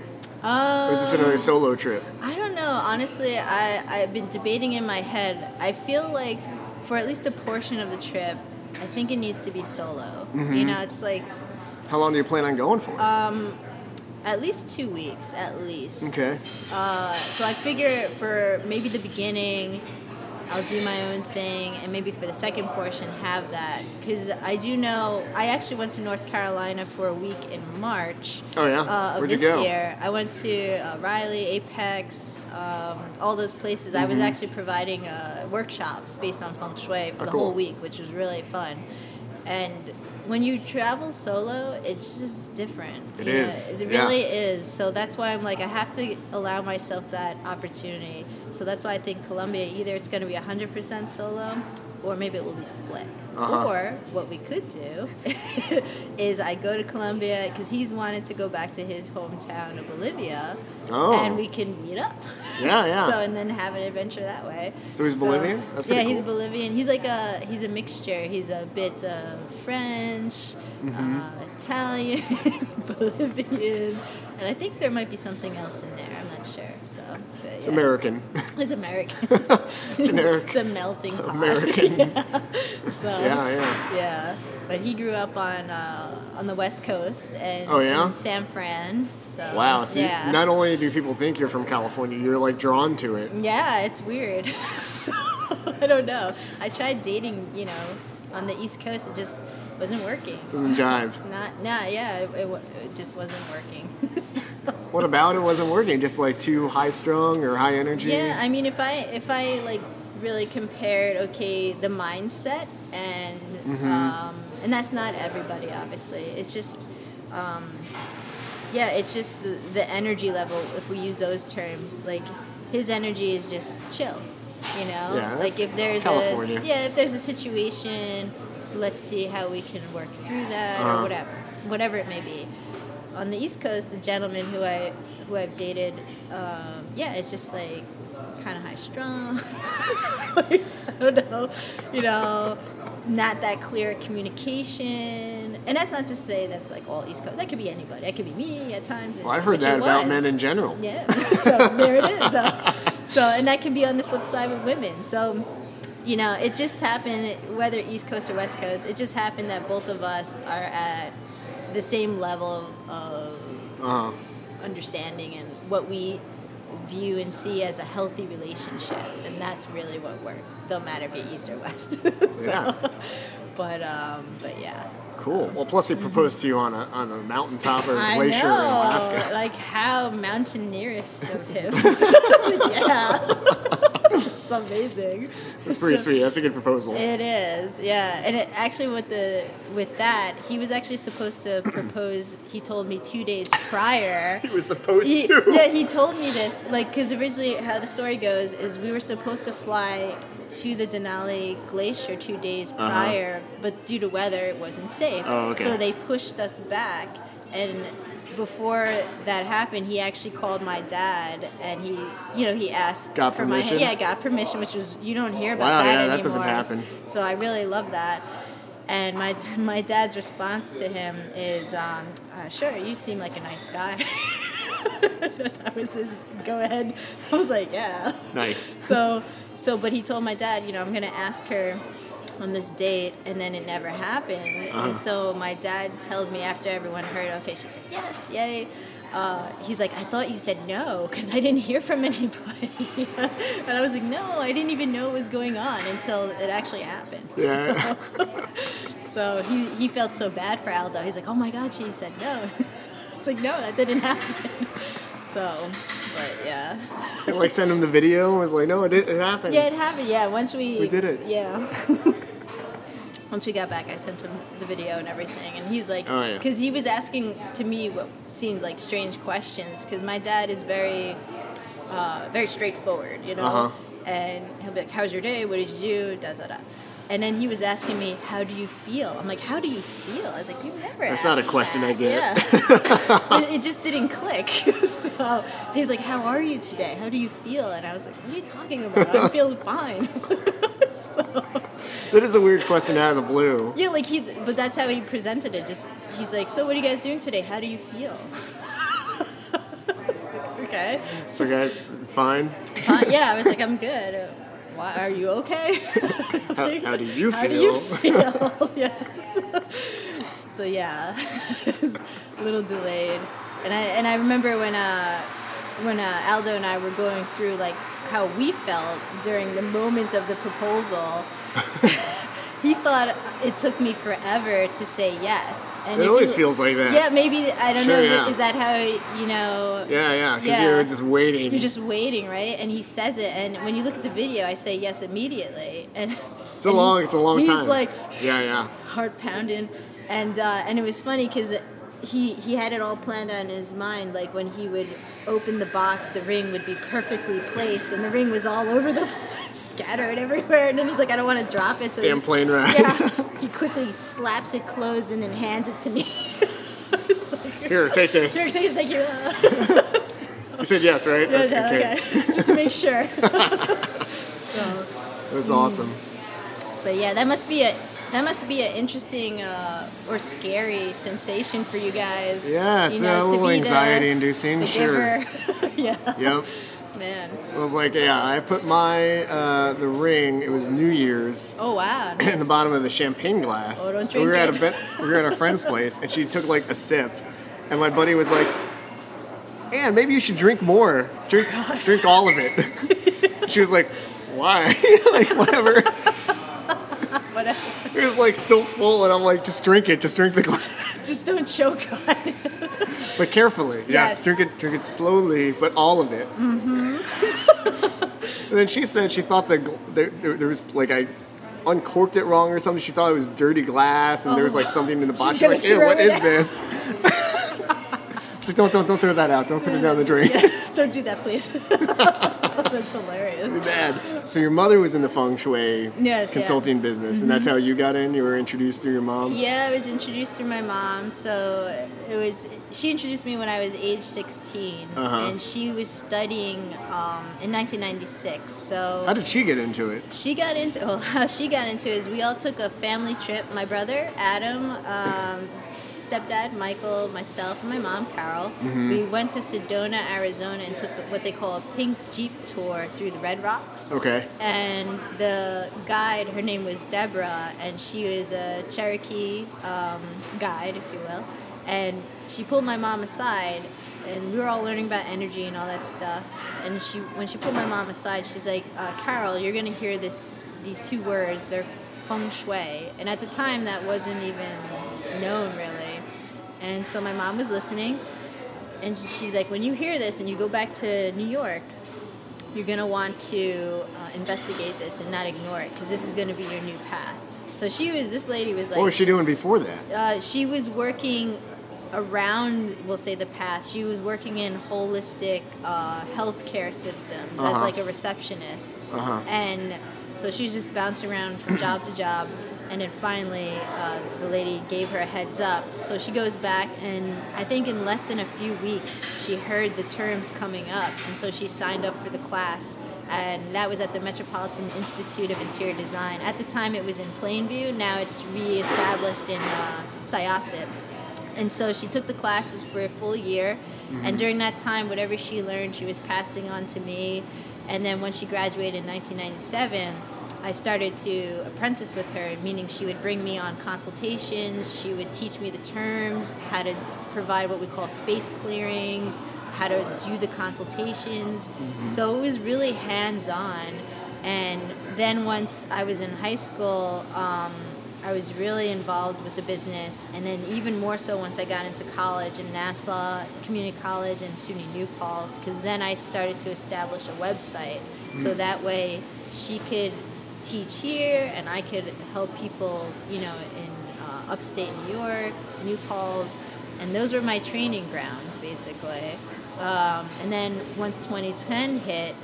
Um, or is this another solo trip? I don't know. Honestly, I, I've been debating in my head. I feel like for at least a portion of the trip, I think it needs to be solo. Mm-hmm. You know, it's like How long do you plan on going for? Um, at least two weeks, at least. okay. Uh, so I figure for maybe the beginning, I'll do my own thing, and maybe for the second portion, have that. Because I do know, I actually went to North Carolina for a week in March. Oh yeah. uh, of Where'd this you go? year. I went to uh, Raleigh, Apex, um, all those places. I was actually providing uh, workshops based on feng shui for Mm-hmm. Oh, the cool. whole week, which was really fun. And when you travel solo, it's just different. It It is. It yeah. really is. So that's why I'm like, I have to allow myself that opportunity. So that's why I think Colombia, either it's going to be 100% solo, or maybe it will be split. Uh-huh. Or what we could do <laughs> is I go to Colombia because he's wanted to go back to his hometown of Bolivia, Oh. and we can meet up. Yeah, yeah. <laughs> so and then have an adventure that way. So he's Bolivian? That's yeah, pretty he's. Bolivian. He's like a he's a mixture. He's a bit of French, Mm-hmm. uh, Italian, <laughs> Bolivian, and I think there might be something else in there. I'm not sure. So but It's yeah. American. It's American. <laughs> <laughs> Generic. It's a melting pot. American. <laughs> so Yeah, yeah. yeah. But he grew up on uh, on the West Coast and Oh, yeah? San Fran. So Wow. So you- not only do people think you're from California, you're like drawn to it. Yeah, it's weird. so, I don't know. I tried dating, you know, on the East Coast. It just wasn't working. Doesn't jive. It's not, nah, yeah, it, it, it just wasn't working. What about it wasn't working? Just like too high strung or high energy? yeah, I mean, if I if I like really compared, okay, the mindset and Mm-hmm. um, and that's not everybody, obviously. It's just. Um, yeah, it's just the, the energy level. If we use those terms, like his energy is just chill, you know. Yeah, like if there's California. a yeah, if there's a situation, let's see how we can work through that Uh-huh. or whatever, whatever it may be. On the East Coast, the gentleman who I who I've dated, um, yeah, it's just like kind of high strung. like, <laughs> I don't know, you know, not that clear communication. And that's not to say that's like all East Coast. That could be anybody. That could be me at times. Well, I've heard that about men in general. Yeah. So there it is. Though. <laughs> So and that can be on the flip side with women. So you know, it just happened whether East Coast or West Coast. It just happened that both of us are at the same level of Uh-huh. understanding and what we view and see as a healthy relationship and that's really what works don't matter if you're east or west <laughs> so, Yeah. but um but yeah Cool. Well, plus he proposed to you on a on a mountaintop or a glacier know, in Alaska. like how mountaineerous of him. <laughs> <laughs> yeah, it's amazing. That's pretty So- sweet. That's a good proposal. It is, yeah. And it, actually, with the with that, he was actually supposed to propose. He told me two days prior. <laughs> He was supposed He, to. yeah, he told me this, like, because originally how the story goes is we were supposed to fly to the Denali Glacier two days prior, but due to weather, it wasn't safe. Uh-huh. Oh, okay. So they pushed us back, and before that happened, he actually called my dad, and he, you know, he asked Got for my permission? yeah, got permission, which was you don't hear about Wow, that yeah, anymore. that doesn't happen. So I really love that. And my <laughs> my dad's response to him is, um, uh, "Sure, you seem like a nice guy." <laughs> I was his go ahead. <laughs> I was like, "Yeah." Nice. So so, but he told my dad, you know, I'm gonna ask her on this date, and then it never happened. Uh-huh. And so my dad tells me after everyone heard, okay, she said yes, yay. Uh, he's like, I thought you said no because I didn't hear from <laughs> anybody. <laughs> and I was like, no, I didn't even know what was going on until it actually happened. <laughs> Yeah. So he, he felt so bad for Aldo. He's like, oh my God, she said no. it's like, no, that didn't happen. So, but yeah. And, like send him the video. and Was like, no, it, it happened. Yeah, it happened. Yeah, once we We did it. Yeah. <laughs> once we got back, I sent him the video and everything, and he's like, Oh, yeah. because he was asking to me what seemed like strange questions, because my dad is very, uh, very straightforward, you know, Uh-huh. and he'll be like, "How's your day? What did you do?" Da da da. And then he was asking me, "How do you feel?" I'm like, "How do you feel?" I was like, "You never." That's not a question that." I get. Yeah. <laughs> it, it just didn't click. <laughs> so he's like, "How are you today? How do you feel?" And I was like, "What are you talking about? I'm feeling <laughs> fine." so, That is a weird question out of the blue. yeah, like he, but that's how he presented it. Just he's like, "So what are you guys doing today? How do you feel?" okay. So I, fine. Uh, yeah, I was like, "I'm good." Why are you okay? <laughs> How, how do you How feel? do you feel? <laughs> yes. <laughs> So yeah, it was a little delayed, and I and I remember when uh when uh, Aldo and I were going through like how we felt during the moment of the proposal. He thought it took me forever to say yes, and It always you- feels like that. Yeah, maybe I don't Sure, know. yeah. Is that how you know? Yeah, yeah, because Yeah. you're just waiting. You're just waiting, right? And he says it, and when you look at the video, I say yes immediately, and it's a long, it's a long he's time. like yeah, yeah. heart pounding, and uh, and it was funny because he he had it all planned out in his mind. Like when he would open the box, the ring would be perfectly placed, and the ring was all over the <laughs> scattered everywhere. And then he's like, I don't want to drop it. So Damn he, plane ride. yeah, <laughs> he quickly slaps it closed and then hands it to me. <laughs> Like, Here, take this. Here, take it, thank you. You said yes, right? Yeah, yeah, okay. Just to make sure. That's awesome. But yeah, that must be a that must be an interesting uh, or scary sensation for you guys. Yeah, it's you know, a little be the- anxiety inducing, the sure. <laughs> yeah, Yep. man. I was like, yeah, I put my uh, the ring. It was New Year's. Oh wow. <laughs> In the bottom of the champagne glass. Oh, don't drink we were drink at a it. bet, we were at a friend's <laughs> place, and she took like a sip, and my buddy was like, "And maybe you should drink more. Drink, drink all of it." she was like, "Why? like whatever." Whatever. <laughs> It was like still full, and I'm like, "Just drink it. Just drink the glass, <laughs> Just don't choke on it. but carefully. Yes, Yes. drink it, drink it slowly, but all of it." Mm-hmm. <laughs> and then she said she thought the gl- there, there, there was like I uncorked it wrong or something. She thought it was dirty glass, and there was like something in the box. She's gonna like, "Ew, what it is this?" Don't, don't, don't throw that out. Don't put it down the drain. <laughs> don't do that, please. <laughs> That's hilarious. Bad. So your mother was in the feng shui Yes, yeah. Mm-hmm. consulting business, and that's how you got in. You were introduced through your mom. Yeah, I was introduced through my mom. So it was she introduced me when I was age 16, Uh-huh. and she was studying um, in 1996. So How did she get into it? She got into <laughs> oh, how she got into it is we all took a family trip. My brother Adam, um, stepdad Michael, myself, and my mom Carol. We went to Sedona, Arizona, and took what they call a pink jeep tour through the Red Rocks. Okay. And the guide, her name was Deborah, and she was a Cherokee um, guide, if you will. And she pulled my mom aside, and we were all learning about energy and all that stuff. And she, when she pulled my mom aside, she's like, uh, "Carol, you're gonna hear this, these two words. They're feng shui." And at the time, that wasn't even known really. And so my mom was listening, and she's like, "When you hear this, and you go back to New York." you're going to want to uh, investigate this and not ignore it because this is going to be your new path. So she was, this lady was like, What was she doing before that? Uh, she was working around, we'll say, the path. She was working in holistic uh, healthcare systems as Uh-huh. like a receptionist. Uh-huh. And so she was just bouncing around from job to job. And then finally, uh, the lady gave her a heads up. So she goes back, and I think in less than a few weeks, she heard the terms coming up. And so she signed up for the class. And that was at the Metropolitan Institute of Interior Design. At the time, it was in Plainview. Now it's reestablished in uh, Syosset. And so she took the classes for a full year. And during that time, whatever she learned, she was passing on to me. And then when she graduated in 1997, I started to apprentice with her, meaning she would bring me on consultations. She would teach me the terms, how to provide what we call space clearings, how to do the consultations. So it was really hands on. And then once I was in high school, um, I was really involved with the business, and then even more so once I got into college in Nassau Community College and SUNY New Paltz, because then I started to establish a website, so that way she could teach here, and I could help people, you know, in uh, upstate New York, New Paltz, and those were my training grounds basically. Um, and then once 2010 hit,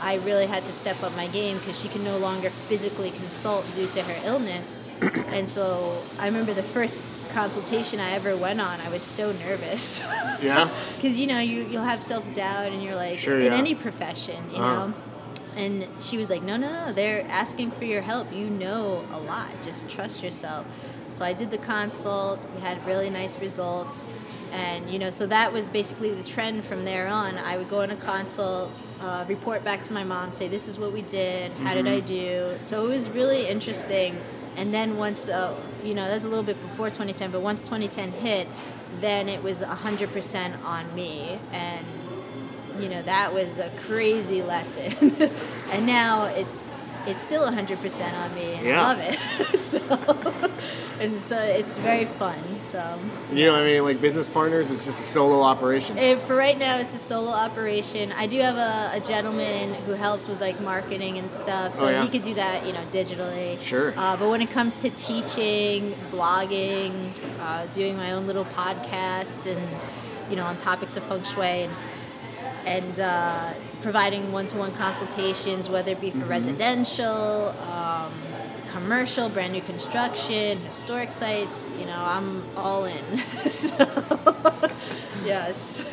I really had to step up my game because she can no longer physically consult due to her illness. <coughs> and so I remember the first consultation I ever went on, I was so nervous. Yeah. <laughs> Because, you know, you, you'll have self doubt and you're like, Sure, in yeah. any profession, you Uh-huh. know? And she was like, no, no, no, they're asking for your help. You know a lot. Just trust yourself. So I did the consult. We had really nice results. And, you know, so that was basically the trend from there on. I would go on a consult, uh, report back to my mom, say, this is what we did. How did I do? So it was really interesting. And then once, uh, you know, that's a little bit before 2010, but once 2010 hit, then it was 100% on me. And you know that was a crazy lesson <laughs> and now it's it's still 100% on me. and Yeah. I love it. <laughs> so, and so it's very fun. So You know I mean? Like business partners, it's just a solo operation. Eh, for right now, it's a solo operation. I do have a, a gentleman who helps with like marketing and stuff, so Oh, yeah? he could do that, you know, digitally. Sure. Uh, but when it comes to teaching, blogging, uh, doing my own little podcasts, and you know, on topics of feng shui, and, and uh, providing one-to-one consultations, whether it be for residential. Um, commercial brand new construction historic sites you know i'm all in <laughs> so <laughs> yes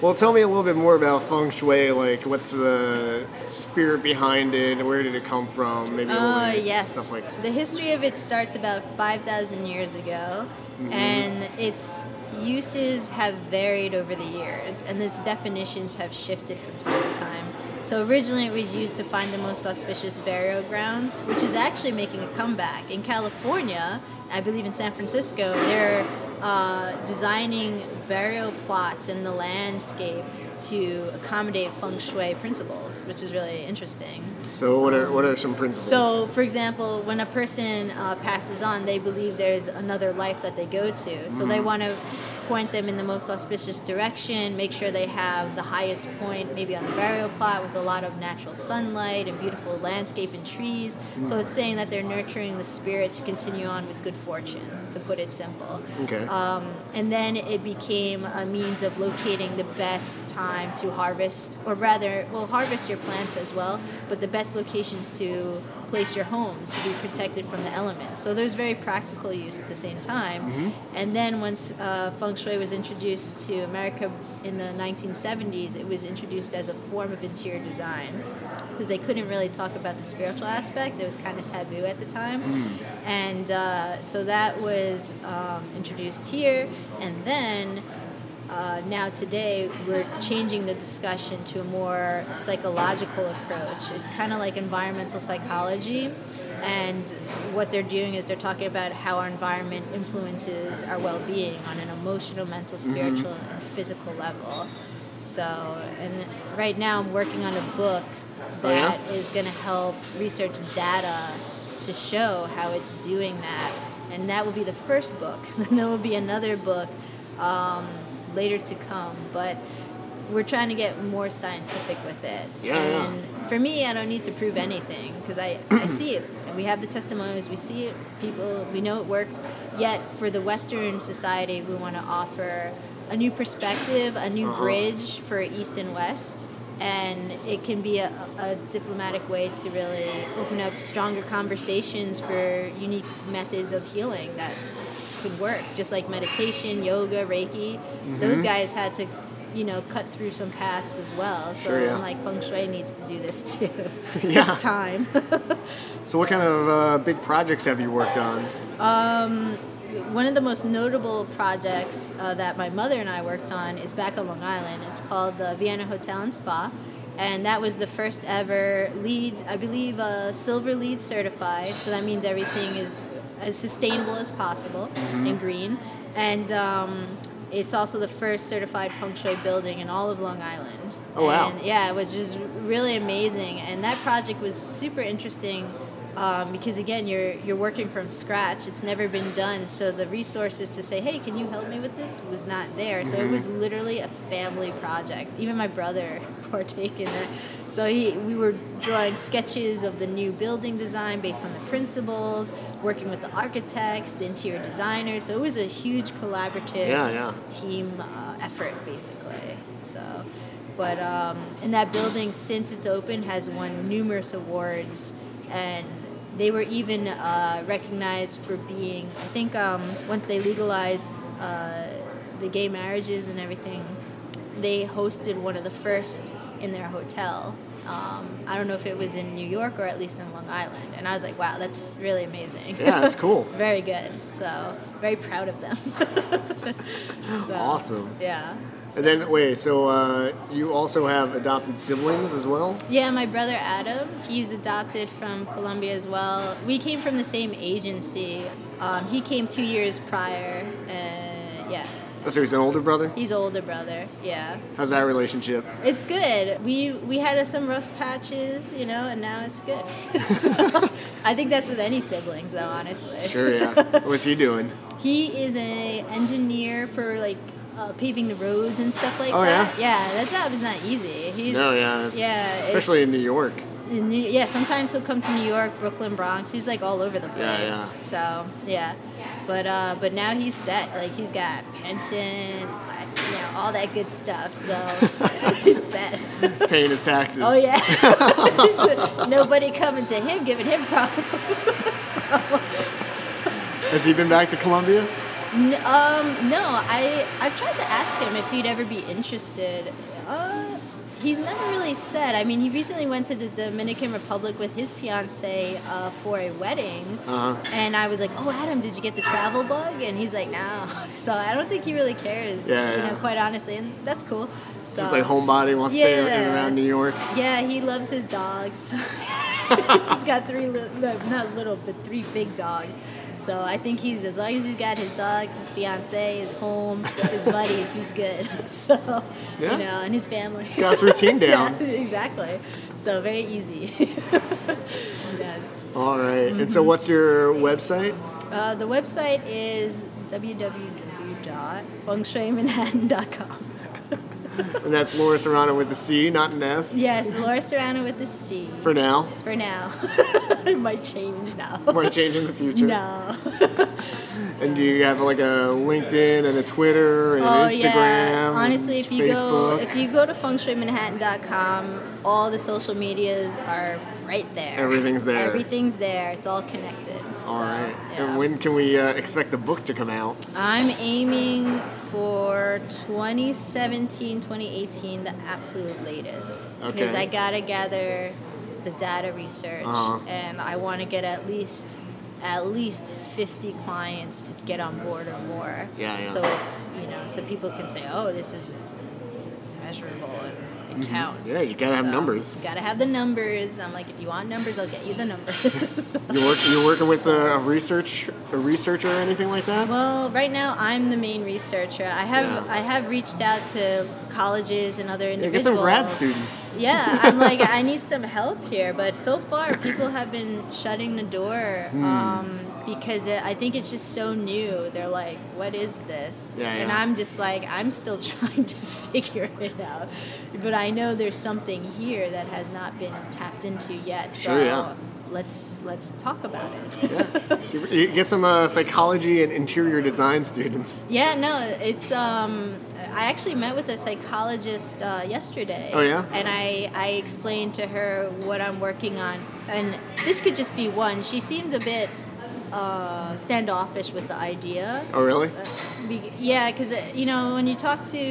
Well, tell me a little bit more about feng shui. Like, what's the spirit behind it? Where did it come from? Maybe a little Oh, yes. stuff like that. the history of it starts about 5,000 years ago, Mm-hmm. and its uses have varied over the years, and its definitions have shifted from time to time. So originally it was used to find the most auspicious burial grounds, which is actually making a comeback. In California, I believe in San Francisco, they're uh, designing burial plots in the landscape to accommodate feng shui principles, which is really interesting. So, what are what are some principles? So, for example, when a person uh, passes on, they believe there's another life that they go to. So they want to point them in the most auspicious direction, make sure they have the highest point, maybe on the burial plot with a lot of natural sunlight and beautiful landscape and trees. So it's saying that they're nurturing the spirit to continue on with good fortune, to put it simple. okay. Um, and then it became a means of locating the best time to harvest, or rather, well, harvest your plants as well, but the best locations to place your homes to be protected from the elements. So there's very practical use at the same time. And then once uh, feng shui was introduced to America in the 1970s, it was introduced as a form of interior design because they couldn't really talk about the spiritual aspect. It was kind of taboo at the time. And uh, so that was um, introduced here. And then uh, now today we're changing the discussion to a more psychological approach. It's kind of like environmental psychology. And what they're doing is they're talking about how our environment influences our well being on an emotional, mental, spiritual, and physical level. So, and right now I'm working on a book Oh, yeah? that is going to help research data to show how it's doing that. And that will be the first book. <laughs> Then there will be another book um, later to come. But we're trying to get more scientific with it. Yeah, yeah. and for me, I don't need to prove anything because I, I <clears throat> see it. We have the testimonies, we see it, people, we know it works. Yet for the Western society, we want to offer a new perspective, a new Uh-huh. bridge for East and West. And it can be a, a diplomatic way to really open up stronger conversations for unique methods of healing that could work, just like meditation, yoga, Reiki. Mm-hmm. Those guys had to, you know, cut through some paths as well. So Sure, yeah. I'm like feng shui needs to do this <laughs> too. <laughs> Yeah. It's time. <laughs> so, what kind of uh, big projects have you worked on? One of the most notable projects uh, that my mother and I worked on is back on Long Island. It's called the Viana Hotel and Spa. And that was the first ever LEED, I believe, uh, silver LEED certified. So that means everything is as sustainable as possible Mm-hmm. and green. And um, it's also the first certified feng shui building in all of Long Island. Oh, wow. And yeah, it was just really amazing. And that project was super interesting um, because again, you're you're working from scratch. It's never been done, so the resources to say, "Hey, can you help me with this?" was not there. So it was literally a family project. Even my brother <laughs> partook in it. So he, we were drawing sketches of the new building design based on the principles, working with the architects, the interior designers. So it was a huge collaborative Yeah, yeah. team uh, effort, basically. So, but um, and that building, since it's open, has won numerous awards, and they were even uh, recognized for being. I think um, once they legalized uh, the gay marriages and everything, they hosted one of the first in their hotel. Um, I don't know if it was in New York or at least in Long Island, and I was like, "Wow, that's really amazing." Yeah, that's cool. <laughs> it's very good. So very proud of them. So, <laughs> <laughs> Awesome. Yeah. And then, wait, so uh, you also have adopted siblings as well? Yeah, my brother Adam, he's adopted from Colombia as well. We came from the same agency. Um, he came two years prior. Uh, yeah. Oh, so he's an older brother. He's older brother. Yeah. How's that relationship? It's good. We we had some rough patches, you know, and now it's good. <laughs> so, I think that's with any siblings, though. Honestly. Sure, yeah. <laughs> What's he doing? He is an engineer for like uh, paving the roads and stuff like Oh, that. Yeah? that job is not easy. He's No, yeah. Yeah, Especially in New York. in New, yeah. Sometimes he'll come to New York, Brooklyn, Bronx. He's like all over the place. Yeah, yeah. So yeah, but uh, but now he's set. Like he's got pension, you know, all that good stuff. So <laughs> he's set. Paying his taxes. Oh yeah. <laughs> <laughs> Nobody coming to him, giving him problems. Has he been back to Colombia? N- um, no, I I've tried to ask him if he'd ever be interested. Uh, he's never really said. I mean, he recently went to the Dominican Republic with his fiance uh, for a wedding, Uh-huh. and I was like, "Oh, Adam, did you get the travel bug?" And he's like, "No." <laughs> So I don't think he really cares. Yeah, you yeah. know, quite honestly, and that's cool. So Just like homebody wants to stay Yeah. around New York. yeah, he loves his dogs. <laughs> <laughs> he's got three, li- no, not little, but three big dogs. So I think he's as long as he's got his dogs, his fiance, his home, his buddies, he's good. <laughs> So Yeah. you know, and his family. He's got his routine <laughs> down. yeah, <laughs> exactly. So very easy. yes. All right. And Mm-hmm. so, what's your website? Uh, the website is www.fengshuimanhattan.com. And that's Laura Cerrano with the C, not an S. Yes, Laura Cerrano with the C. For now. For now. <laughs> it might change now. Might change in the future. No. <laughs> And do you have like a LinkedIn and a Twitter and Oh an Instagram? yeah. Honestly, if you Facebook? go if you go to fengshuimanhattan.com, all the social medias are right there. Everything's there. Everything's there. It's all connected. All So, right. yeah. And when can we uh, expect the book to come out? I'm aiming for 2017, 2018, the absolute latest. Because Okay. I gotta gather the data research, Uh-huh. and I want to get at least at least 50 clients to get on board or more. Yeah, yeah. So it's you know, so people can say, oh, this is measurable and it counts. Mm-hmm. Yeah, you gotta have So, numbers. you Gotta have the numbers. I'm like, if you want numbers, I'll get you the numbers. <laughs> So- You're, work, you're working with a, a research a researcher or anything like that? Well, right now I'm the main researcher. I have Yeah. I have reached out to colleges and other Yeah, individuals. get some grad students. Yeah, I'm <laughs> like I need some help here, but so far people have been shutting the door Hmm. um, because it, I think it's just so new. They're like, "What is this?" Yeah, And yeah. I'm just like, I'm still <laughs> trying to figure it out, but I know there's something here that has not been tapped into yet. So Sure, yeah. let's let's talk about it. Yeah. You get some uh, psychology and interior design students. Yeah, no, it's um I actually met with a psychologist uh, yesterday. Oh, yeah? And I I explained to her what I'm working on, and this could just be one. She seemed a bit uh, standoffish with the idea. Oh, really? Be- yeah, because you know when you talk to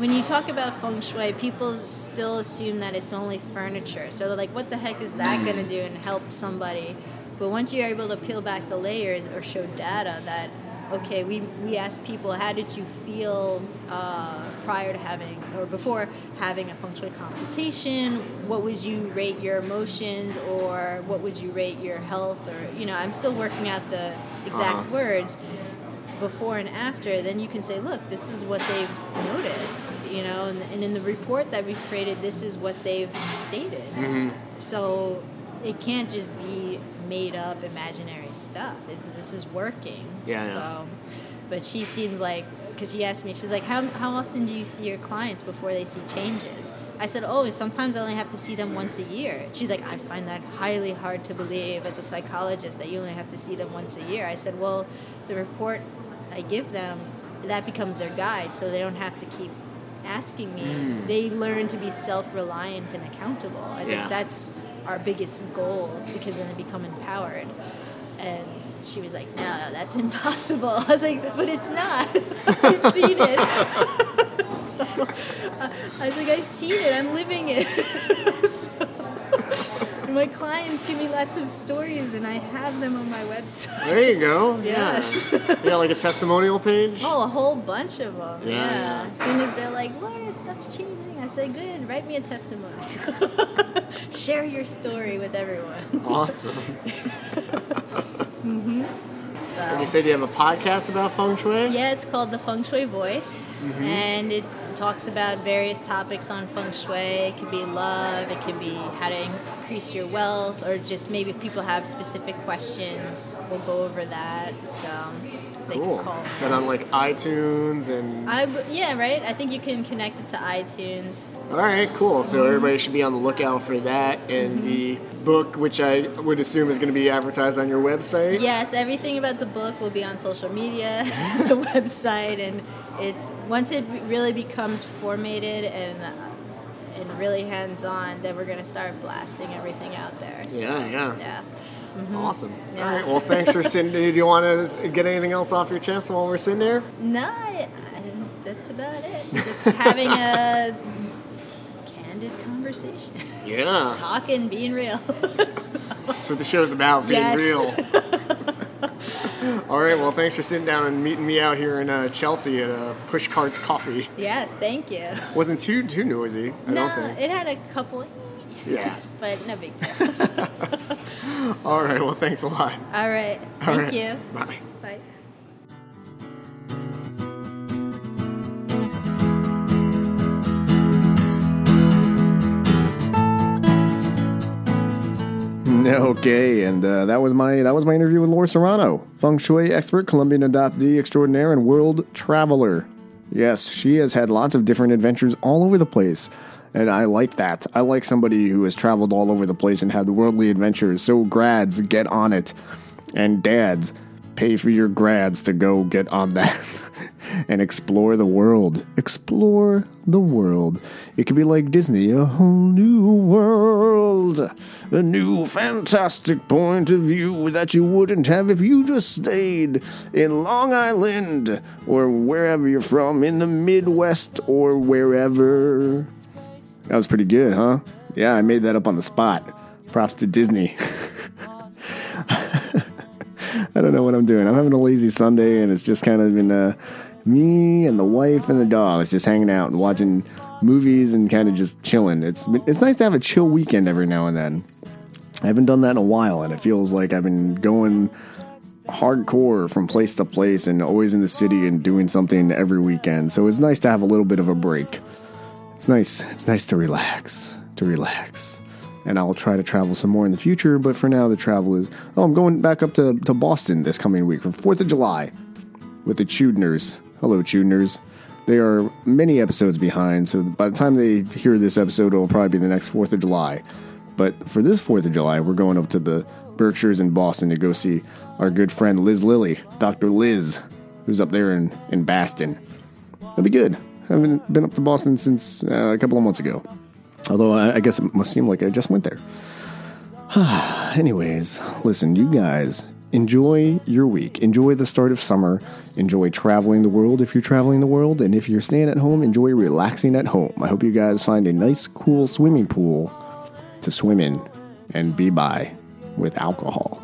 when you talk about feng shui, people still assume that it's only furniture. So they're like, what the heck is that <clears throat> going to do and help somebody? But once you're able to peel back the layers or show data that, okay, we, we asked people, how did you feel uh, prior to having or before having a feng shui consultation? What would you rate your emotions or what would you rate your health? Or, you know, I'm still working out the exact Uh-huh. words before and after, then you can say, look, this is what they've noticed, you know, and, and in the report that we've created, this is what they've stated. Mm-hmm. So it can't just be made up imaginary stuff. It's, this is working. Yeah, yeah. So, but she seemed like, because she asked me, she's like, how, how often do you see your clients before they see changes? I said, oh, sometimes I only have to see them once a year. She's like, I find that highly hard to believe as a psychologist that you only have to see them once a year. I said, well, the report I give them, that becomes their guide, so they don't have to keep asking me. Hmm. They learn to be self-reliant and accountable. I said, Yeah. that's our biggest goal because then they become empowered. And she was like, no, that's <laughs> impossible. I was like, but it's not. <laughs> I've seen it. <laughs> so, uh, I was like, I've seen it. I'm living it. So, my clients give me lots of stories, and I have them on my website. There you go. <laughs> Yes. Yeah. <laughs> yeah, like a testimonial page. Oh, a whole bunch of them. Yeah, Yeah. As soon as they're like, Laura, stuff's changing, I say, good, write me a testimony. <laughs> Share your story with everyone. Awesome. Mm-hmm. So, And you said you have a podcast about feng shui? yeah, it's called the Feng Shui Voice, Mm-hmm. and it talks about various topics on feng shui. It could be love, it could be how to increase your wealth, or just maybe people have specific questions. We'll go over that. So they Cool. can call. Is that on like iTunes and I yeah right. I think you can connect it to iTunes. All right, cool. So mm-hmm. everybody should be on the lookout for that and the mm-hmm. book, which I would assume is going to be advertised on your website. Yes, everything about the book will be on social media, <laughs> the website, and it's once it really becomes formatted and and really hands on, then we're gonna start blasting everything out there. So, Yeah, yeah. yeah. Mm-hmm. Awesome. Yeah. All right. Well, thanks for sitting. Do you want to get anything else off your chest while we're sitting there? No, I, I, that's about it. Just having a candid conversation. Yeah. <laughs> Talking, being real. <laughs> So, That's what the show's about, being Yes. real. <laughs> All right. Well, thanks for sitting down and meeting me out here in uh, Chelsea at uh, Push Carts Coffee. yes, thank you. Wasn't too too noisy. I no, don't think. it had a couple, Yeah. but no big deal. <laughs> All right. Well, thanks a lot. All right. All Thank right. you. Bye. Bye. <laughs> Okay, and uh, that was my that was my interview with Laura Cerrano, feng shui expert, Colombian adoptee extraordinaire, and world traveler. Yes, she has had lots of different adventures all over the place, and I like that. I like somebody who has traveled all over the place and had worldly adventures. So grads, get on it, and dads, pay for your grads to go get on that <laughs> and explore the world. Explore the world. It could be like Disney, a whole new world, a new fantastic point of view that you wouldn't have if you just stayed in Long Island or wherever you're from, in the Midwest or wherever. That was pretty good, huh? Yeah, I made that up on the spot. Props to Disney. <laughs> I don't know what I'm doing. I'm having a lazy Sunday, and it's just kind of been uh, me and the wife and the dogs just hanging out and watching movies and kind of just chilling. It's it's nice to have a chill weekend every now and then. I haven't done that in a while, and it feels like I've been going hardcore from place to place and always in the city and doing something every weekend. So it's nice to have a little bit of a break. It's nice. It's nice to relax. To relax. And I'll try to travel some more in the future, but for now the travel is oh I'm going back up to, to Boston this coming week for Fourth of July with the Chudners. Hello Chudners. They are many episodes behind, so by the time they hear this episode it'll probably be the next Fourth of July. But for this Fourth of July, we're going up to the Berkshires in Boston to go see our good friend Liz Lilly, Dr. Liz, who's up there in, in Baston. It'll be good. I haven't been up to Boston since uh, a couple of months ago. Although I, I guess it must seem like I just went there. <sighs> Anyways, listen, you guys, enjoy your week. Enjoy the start of summer. Enjoy traveling the world if you're traveling the world. And if you're staying at home, enjoy relaxing at home. I hope you guys find a nice, cool swimming pool to swim in and be by with alcohol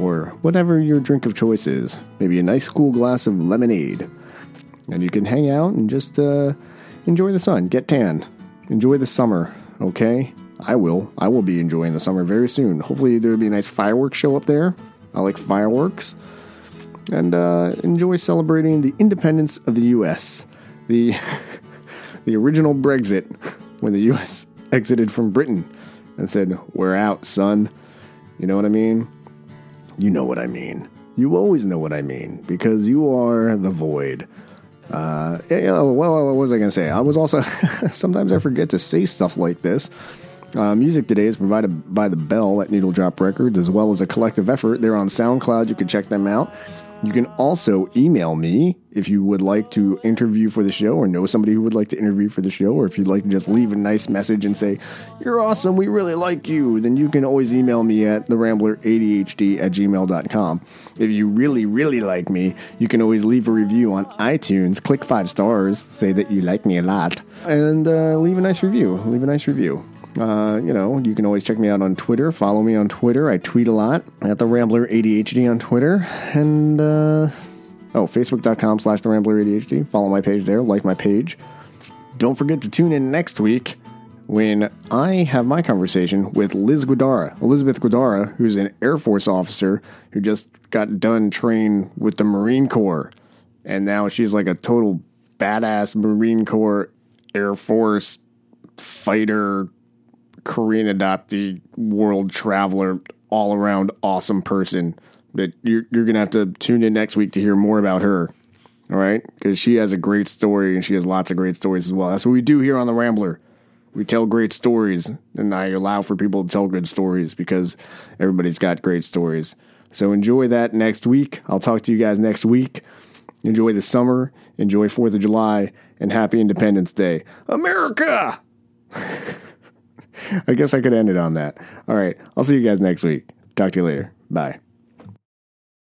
or whatever your drink of choice is. Maybe a nice, cool glass of lemonade. And you can hang out and just uh, enjoy the sun, get tan, enjoy the summer, okay? I will. I will be enjoying the summer very soon. Hopefully, there'll be a nice fireworks show up there. I like fireworks. And uh, enjoy celebrating the independence of the U.S., the, <laughs> the original Brexit, when the U.S. exited from Britain and said, We're out, son. You know what I mean? You know what I mean. You always know what I mean because you are the void. Uh, well, what was I going to say? I was also, <laughs> sometimes I forget to say stuff like this. Uh, music today is provided by The Bell at Needle Drop Records, as well as a collective effort. They're on SoundCloud. You can check them out. You can also email me if you would like to interview for the show or know somebody who would like to interview for the show, or if you'd like to just leave a nice message and say, You're awesome, we really like you, then you can always email me at therambleradhd at gmail.com. If you really, really like me, you can always leave a review on iTunes, click five stars, say that you like me a lot, and uh, leave a nice review. Leave a nice review. Uh, you know, you can always check me out on Twitter. Follow me on Twitter. I tweet a lot at the Rambler ADHD on Twitter. And, uh, oh, facebook.com slash the Rambler ADHD. Follow my page there. Like my page. Don't forget to tune in next week when I have my conversation with Liz Guadara, Elizabeth Guadara, who's an Air Force officer who just got done training with the Marine Corps. And now she's like a total badass Marine Corps, Air Force fighter, Korean adoptee, world traveler, all around awesome person. But you're, you're going to have to tune in next week to hear more about her. All right? Because she has a great story and she has lots of great stories as well. That's what we do here on The Rambler. We tell great stories, and I allow for people to tell good stories because everybody's got great stories. So enjoy that next week. I'll talk to you guys next week. Enjoy the summer, enjoy 4th of July, and happy Independence Day. America! <laughs> I guess I could end it on that. All right, I'll see you guys next week. Talk to you later. Bye.